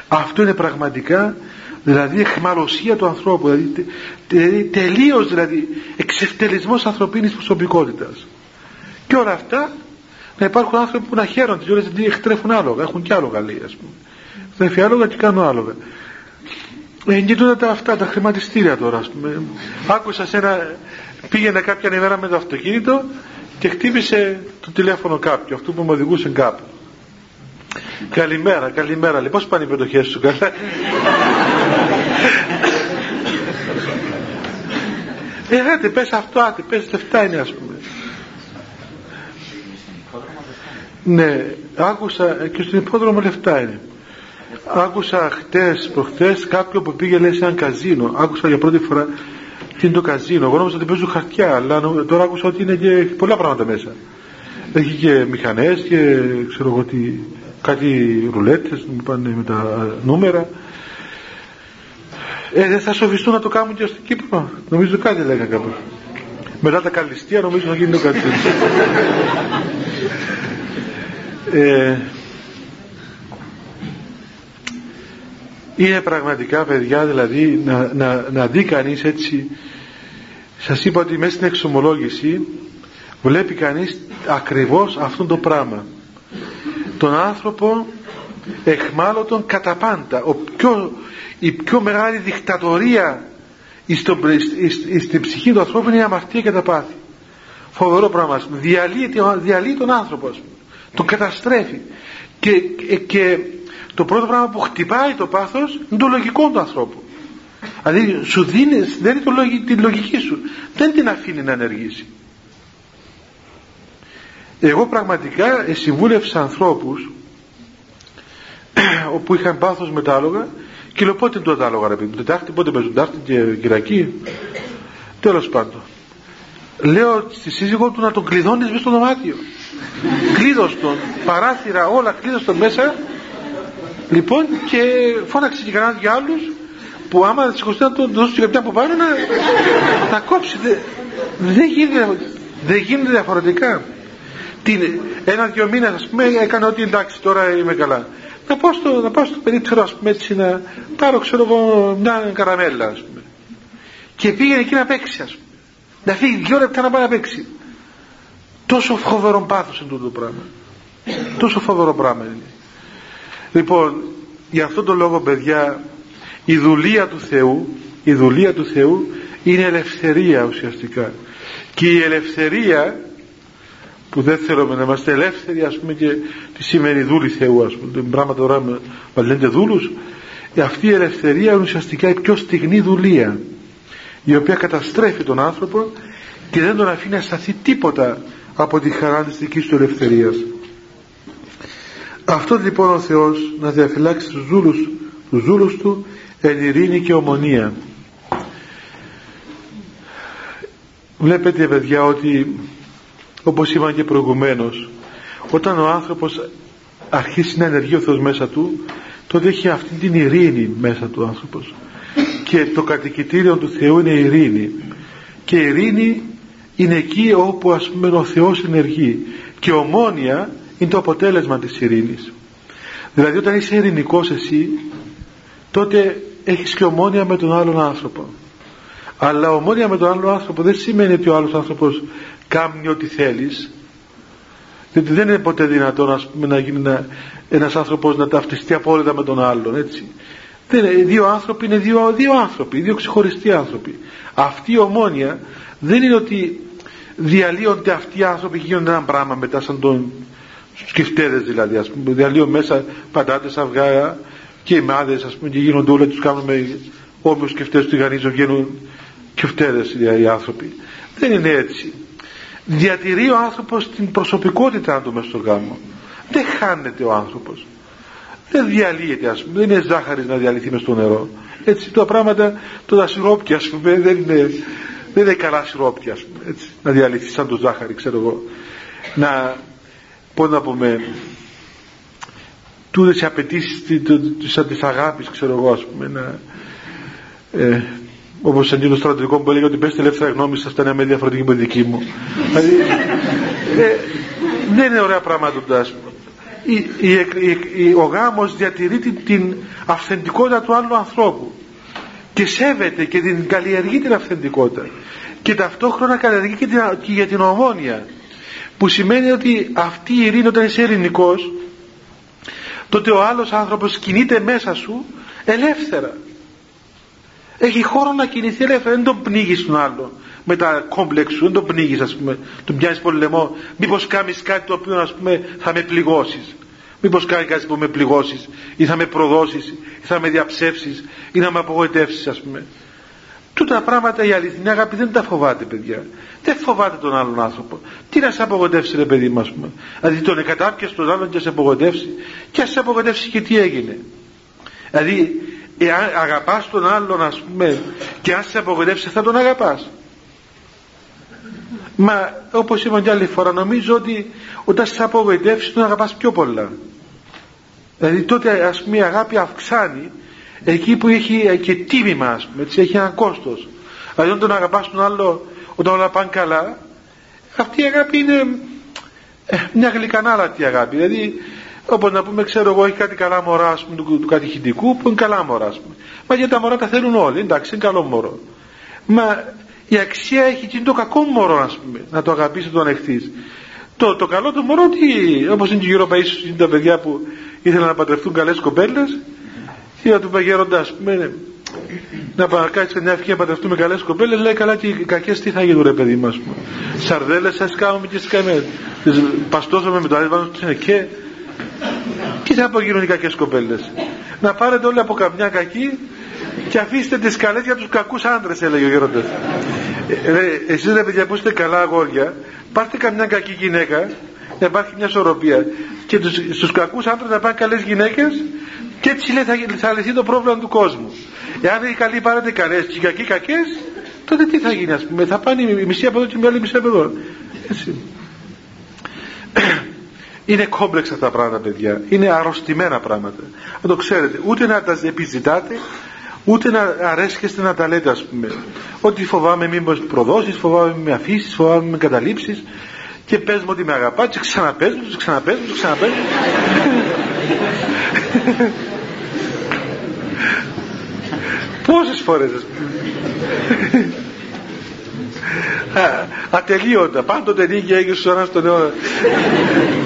Αυτό είναι πραγματικά δηλαδή εχμαλωσία του ανθρώπου δηλαδή, τε, τελείως δηλαδή εξευτελισμός ανθρωπίνης προσωπικότητας. Και όλα αυτά να υπάρχουν άνθρωποι που να χαίρονται και όλες γιατί εκτρέφουν άλογα έχουν κι άλογα λέει ας πούμε. Τρέφει άλογα και κάνω άλογα. Ε, και τα αυτά τα χρηματιστήρια τώρα ας πούμε. Άκουσα σε ένα πήγαινε κάποια ημέρα με το αυτοκίνητο και χτύπησε το τηλέφωνο κάποιο αυτό που μου οδηγούσε κάπου Καλημέρα, καλημέρα. Λοιπόν, πώς πάνε οι πετοχές σου, καλά; ε, άντε, πες αυτό, άντε, πες λεφτά είναι, ας πούμε. Ναι, άκουσα και στον υπόδρομο λεφτά είναι. Άκουσα χτες, προχτές, κάποιον που πήγε λέει σε ένα καζίνο. Άκουσα για πρώτη φορά τι είναι το καζίνο. Εγώ νόμιζα ότι παίζουν χαρτιά, αλλά τώρα άκουσα ότι είναι και πολλά πράγματα μέσα. Έχει και μηχανές και ξέρω εγώ τι κάτι ρουλέτες μου πάνε με τα νούμερα ε, δεν θα σοφιστούν να το κάνουν και στην Κύπρο νομίζω κάτι λέγα κάπου μετά τα καλυστία νομίζω να γίνει το κάτι ε, είναι πραγματικά παιδιά δηλαδή να, να, να δει κανείς έτσι. Σας είπα ότι μέσα στην εξομολόγηση βλέπει κανείς ακριβώς αυτό το πράγμα. Τον άνθρωπο εχμάλωτον κατά πάντα. Ο πιο, η πιο μεγάλη δικτατορία στην ψυχή του ανθρώπου είναι η αμαρτία και τα πάθη. Φοβερό πράγμα διαλύει, διαλύει τον άνθρωπο τον καταστρέφει. Και, και το πρώτο πράγμα που χτυπάει το πάθος είναι το λογικό του ανθρώπου. Δηλαδή σου δίνεις, δίνει το, τη λογική σου. Δεν την αφήνει να ενεργήσει. Εγώ πραγματικά συμβούλευσα ανθρώπους όπου είχαν πάθος με τα άλογα και λέω πότε είναι το άλογα ρε παιδί Τετάρτη πότε παίζουν Τετάρτη και Κυριακή τέλος πάντων. Λέω στη σύζυγό του να τον κλειδώνεις μέσα στο δωμάτιο κλείδος τον παράθυρα όλα κλείδος τον μέσα λοιπόν και φώναξε και κανένας για άλλους που άμα σηκωστεί να τον δώσει κάποια από πάνω να, να κόψει. Δεν γίνεται, δεν γίνεται διαφορετικά. Ένα-δυο μήνες, ας πούμε, έκανα ότι εντάξει, τώρα είμαι καλά. Να πάω στο, να πάω στο περίπτερο, ας πούμε, έτσι να πάρω, ξέρω εγώ, μια καραμέλα, ας πούμε. και πήγαινε εκεί να παίξει ας πούμε. Να φύγει δυο λεπτά να πάει να παίξει. Τόσο φοβερό πάθος είναι τούτο το πράγμα. Τόσο φοβερό πράγμα είναι λοιπόν για αυτόν τον λόγο παιδιά η δουλεία του Θεού η δουλεία του Θεού είναι ελευθερία ουσιαστικά. Και η ελευθερία που δεν θέλουμε να είμαστε ελεύθεροι ας πούμε και τη σημερινή δούλη Θεού ας πούμε πράγματα τώρα μας λένε δούλους αυτή η ελευθερία είναι ουσιαστικά η πιο στιγνή δουλεία η οποία καταστρέφει τον άνθρωπο και δεν τον αφήνει να σταθεί τίποτα από τη χαρά της δικής του ελευθερίας αυτό λοιπόν ο Θεός να διαφυλάξει τους δούλους, τους δούλους του εν ειρήνη και ομονία. Βλέπετε παιδιά ότι όπως είπα και προηγουμένως όταν ο άνθρωπος αρχίσει να ενεργεί ο Θεός μέσα του τότε έχει αυτή την ειρήνη μέσα του άνθρωπος. Και το κατοικητήριο του Θεού είναι η ειρήνη. Και η ειρήνη είναι εκεί όπου ας πούμε ο Θεός ενεργεί. Και ομόνια είναι το αποτέλεσμα της ειρήνης. Δηλαδή όταν είσαι ειρηνικός εσύ τότε έχεις και ομόνια με τον άλλον άνθρωπο. Αλλά ομόνια με τον άλλον άνθρωπο δεν σημαίνει ότι ο άλλος άνθρωπος κάνει ό,τι θέλεις. Διότι δεν είναι ποτέ δυνατόν ας πούμε, να γίνει ένα, ένας άνθρωπος να ταυτιστεί απόλυτα με τον άλλον έτσι. Δεν είναι, δύο άνθρωποι είναι δύο, δύο άνθρωποι δύο ξεχωριστοί άνθρωποι. Αυτή η ομόνια δεν είναι ότι διαλύονται αυτοί οι άνθρωποι και γίνονται ένα πράγμα μετά σαν τον σκεφτέδες δηλαδή ας πούμε. Διαλύουν μέσα πατάτες αυγά και οι μάδες ας πούμε και γίνονται όλα τους κάνουμε όμοιους σκεφτέδες του τηγανίζουν γίνουν σκεφτέδες οι άνθρωποι. Δεν είναι έτσι. Διατηρεί ο άνθρωπος την προσωπικότητά του μέσα στο γάμο. Δεν χάνεται ο άνθρωπος. Δεν διαλύεται ας πούμε. Δεν είναι ζάχαρης να διαλυθεί μες στο νερό. Έτσι τα πράγματα το τα σιρόπια ας πούμε δεν είναι, δεν είναι καλά σιρόπια ας πούμε έτσι, να διαλυθεί σαν το ζάχαρη ξέρω εγώ. Να πώς να πούμε τούτες οι απαιτήσεις σαν της αγάπης ξέρω εγώ ας πούμε να, ε, όπως εντύπωση το στρατηγικό που έλεγε ότι πες την ελεύθερα γνώμη σας θα είναι με διαφορετική από δική μου δηλαδή ε, δεν είναι ωραία πράγματα ας πούμε. Η, η, η, ο γάμος διατηρεί την, την αυθεντικότητα του άλλου ανθρώπου και σέβεται και την καλλιεργεί την αυθεντικότητα και ταυτόχρονα καλλιεργεί και, την, και για την ομόνια που σημαίνει ότι αυτή η ειρήνη όταν είσαι ειρηνικός τότε ο άλλος άνθρωπος κινείται μέσα σου ελεύθερα. Έχει χώρο να κινηθεί ελεύθερα δεν τον πνίγεις τον άλλο με τα κόμπλεξ σου δεν τον πνίγεις ας πούμε. Τον πιάνεις πολύ λαιμό μήπως κάνεις κάτι το οποίο ας πούμε θα με πληγώσεις. Μήπως κάνεις κάτι που με πληγώσεις ή θα με προδώσεις ή θα με διαψεύσεις ή να με απογοητεύσεις ας πούμε Τούτα πράγματα η αληθινή αγάπη δεν τα φοβάται, παιδιά. Δεν φοβάται τον άλλον άνθρωπο. Τι να σε απογοητεύσει, ρε παιδί μα, πούμε. Δηλαδή τον εκατάπιασε τον άλλον και σε απογοητεύσει, και ας σε απογοητεύσει και τι έγινε. Δηλαδή, εάν αγαπάς τον άλλον, ας πούμε, και αν σε απογοητεύσει, θα τον αγαπάς. Μα όπως είπα και άλλη φορά, νομίζω ότι όταν σε απογοητεύσει, τον αγαπάς πιο πολλά. Δηλαδή τότε ας πούμε η αγάπη αυξάνει εκεί που έχει και τίμημα ας πούμε, έτσι, έχει ένα κόστος. Δηλαδή όταν αγαπάς τον άλλο όταν όλα πάνε καλά αυτή η αγάπη είναι ε, μια γλυκανάλατη αγάπη. Δηλαδή όπως να πούμε ξέρω εγώ έχει κάτι καλά μωρά ας πούμε, του, του κατηχητικού που είναι καλά μωρά ας πούμε. μα γιατί τα μωρά τα θέλουν όλοι εντάξει είναι καλό μωρό. Μα η αξία έχει και το κακό μωρό ας πούμε να το αγαπήσει να το ανεχθείς. Το, το καλό του μωρό τι όπως είναι και γύρω ίσως είναι τα παιδιά που ήθελαν να παντρευτούν καλές κοπέλες και να του είπα γέροντα, α πούμε, να παρακάτσει μια ευκαιρία να παντρευτούμε καλές κοπέλες, λέει καλά και οι κακές τι θα γίνουν, ρε παιδί μας. Σαρδέλες, σα κάνουμε και τι Τις παστώσαμε με το άλλο και. Τι θα απογίνουν οι κακές κοπέλες. Να πάρετε όλοι από καμιά κακή και αφήστε τις καλές για τους κακούς άντρες, έλεγε ο γέροντα. Ε, Εσείς ρε παιδιά που είστε καλά αγόρια, πάρτε καμιά κακή γυναίκα να υπάρχει μια ισορροπία και στους κακούς άντρες να πάνε καλές γυναίκες και έτσι λέει θα, θα λυθεί το πρόβλημα του κόσμου. Εάν οι καλοί πάρετε καλέ και οι κακοί κακές, τότε τι θα γίνει, ας πούμε, θα πάνε η μισή από εδώ και η άλλη μισή από εδώ. Έτσι. Είναι κόμπλεξα αυτά τα πράγματα, παιδιά. Είναι αρρωστημένα πράγματα. Να το ξέρετε. Ούτε να τα επιζητάτε, ούτε να αρέσκεστε να τα λέτε, ας πούμε. Ότι φοβάμαι μήπως προδώσει, φοβάμαι με αφήσεις, φοβάμαι με καταλήψεις. Και πες μου ότι με αγαπάς, και ξαναπες μου, και ξαναπες μου, και ξαναπες μου. πόσες φορές ατελείωτα πάντοτε νίκη έγινε στους αιώνας τον αιώνα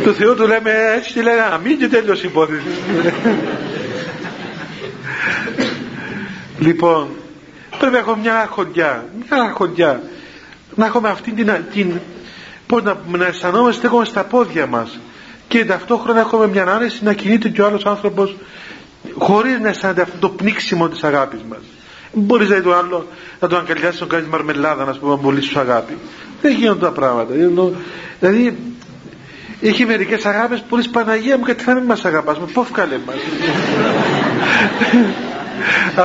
του Θεού του λέμε έτσι και λένε αμήν και τέλειος υπόθεση λοιπόν πρέπει να έχω μια αρχοντιά μια αρχοντιά να έχουμε αυτή την, την πώς να, να αισθανόμαστε έχουμε στα πόδια μας και ταυτόχρονα έχουμε μια άνεση να κινείται και ο άλλος άνθρωπος χωρίς να αισθάνεται αυτό το πνίξιμο της αγάπης μας. Μπορείς να το άλλο να το αγκαλιάσεις να κάνεις μαρμελάδα να πούμε πολύ σου αγάπη. Δεν γίνονται τα πράγματα. Δηλαδή έχει μερικές αγάπες που λες Παναγία μου γιατί θα μην μας αγαπάς με πώς βγάλε μας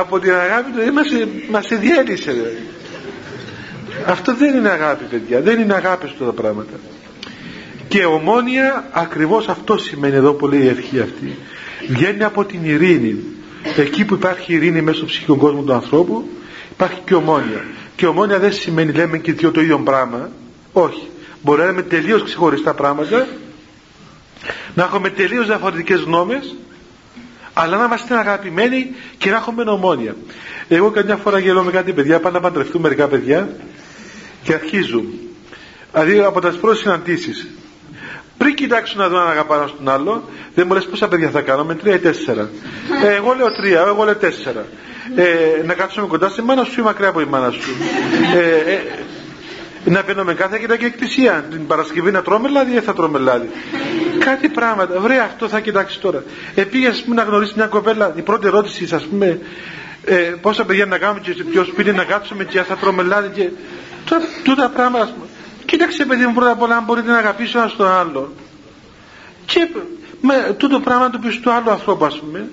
από την αγάπη του μας, μας διέλυσε δηλαδή. αυτό δεν είναι αγάπη παιδιά. Δεν είναι αγάπη αυτά τα πράγματα και ομόνια ακριβώς αυτό σημαίνει εδώ που λέει η ευχή αυτή. Βγαίνει από την ειρήνη. Εκεί που υπάρχει ειρήνη μέσα στο ψυχικό κόσμο του ανθρώπου υπάρχει και ομόνια. Και ομόνια δεν σημαίνει λέμε και δύο το ίδιο πράγμα. Όχι. Μπορεί να λέμε τελείως ξεχωριστά πράγματα να έχουμε τελείως διαφορετικές γνώμες αλλά να είμαστε αγαπημένοι και να έχουμε ομόνια. Εγώ καμιά φορά γελώ με κάτι παιδιά πάνε να παντρευτούν μερικά παιδιά και αρχίζουν δηλαδή από τις πρώτες συναντήσεις πριν κοιτάξουν να δω αν αγαπάω στον άλλο, δεν μου λες πόσα παιδιά θα κάνω, με τρία ή τέσσερα. Ε, εγώ λέω τρία, εγώ λέω τέσσερα. Ε, να κάτσουμε κοντά στη μάνα σου ή μακριά από η μάνα σου. Ε, ε, να μπαίνουμε κάθε και εκκλησία. Την Παρασκευή να τρώμε λάδι ή θα τρώμε λάδι. Κάτι πράγματα. Βρε αυτό θα κοιτάξει τώρα. Επήγε ας πούμε να γνωρίσεις μια κοπέλα. Η πρώτη ερώτηση, ας πούμε, ε, πόσα παιδιά να κάνουμε και σε ποιο σπίτι να κάτσουμε και θα τρώμε λάδι και. Τώρα, τούτα πράγματα. Κοίταξε παιδί μου πρώτα απ' όλα αν μπορείτε να αγαπήσω ένας τον άλλο. Και με τούτο πράγμα το πει στο άλλο ανθρώπου ας πούμε.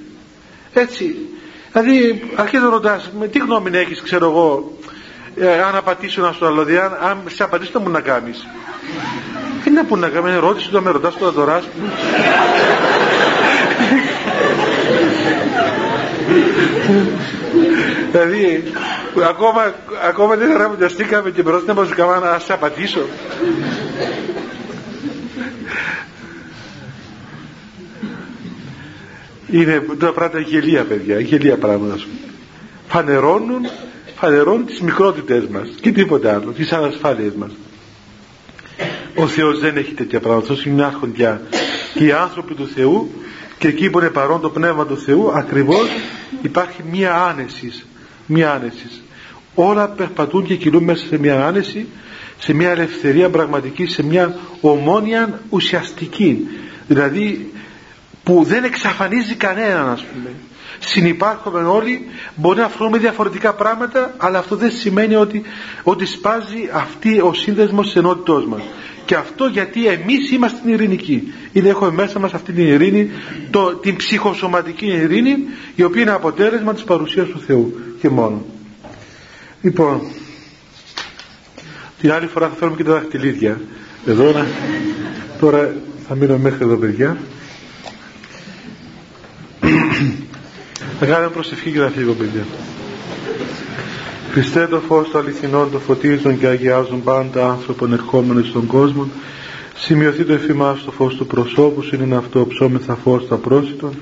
Έτσι. Δηλαδή αρχίζει να ρωτάς με τι γνώμη έχεις ξέρω εγώ ε, αν απατήσω ένας στον άλλο. Δηλαδή αν, αν σε απαντήσω τι μου να κάνεις; Τι να που να κάνεις, ερώτηση το με ρωτάς τώρα τώρα. δηλαδή ακόμα, ακόμα δεν γραμματιαστήκαμε και μπροστά μας να σε απαντήσω είναι τα πράγματα γελία παιδιά γελία πράγματα. Φανερώνουν φανερώνουν τις μικρότητες μας και τίποτα άλλο τις ανασφάλειες μας. Ο Θεός δεν έχει τέτοια πράγματα αυτός είναι άρχοντια και οι άνθρωποι του Θεού και εκεί που είναι παρόν το Πνεύμα του Θεού ακριβώς υπάρχει μία άνεσης μία άνεσης όλα περπατούν και κινούν μέσα σε μία άνεση σε μια ελευθερία πραγματική σε μια ομόνια ουσιαστική. Δηλαδή που δεν εξαφανίζει κανέναν ας πούμε. Συνυπάρχουμε όλοι μπορεί να φρούμε διαφορετικά πράγματα αλλά αυτό δεν σημαίνει ότι, ότι σπάζει αυτή ο σύνδεσμος της ενότητός μας. Και αυτό γιατί εμείς είμαστε ειρηνικοί είναι έχουμε μέσα μας αυτή την ειρήνη το, την ψυχοσωματική ειρήνη η οποία είναι αποτέλεσμα της παρουσίας του Θεού και μόνο λοιπόν την άλλη φορά θα φέρουμε και τα δαχτυλίδια. Εδώ να... τώρα θα μείνω μέχρι εδώ παιδιά. Θα κάνουμε προσευχή και θα φύγω παιδιά. Χριστέ το φως το αληθινό το φωτίζουν και αγιάζουν πάντα άνθρωπον ερχόμενοι στον κόσμο. Σημειωθεί το εφημάς το φως του προσώπου είναι αυτό ψώμεθα φως τα πρόσιτον.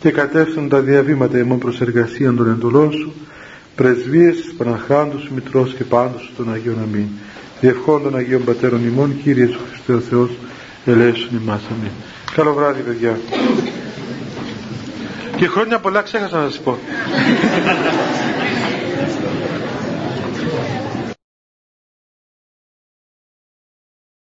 Και κατεύθυνουν τα διαβήματα ημών προς εργασία των εντολών σου πρεσβείες της Παναχράντου σου Μητρός και πάντως των Αγίων Αμήν. Διευχών των Αγίων Πατέρων ημών Κύριε Σου Χριστέ ο Θεός ελέησον ημάς. Αμήν. Καλό βράδυ παιδιά. Και χρόνια πολλά ξέχασα να σας πω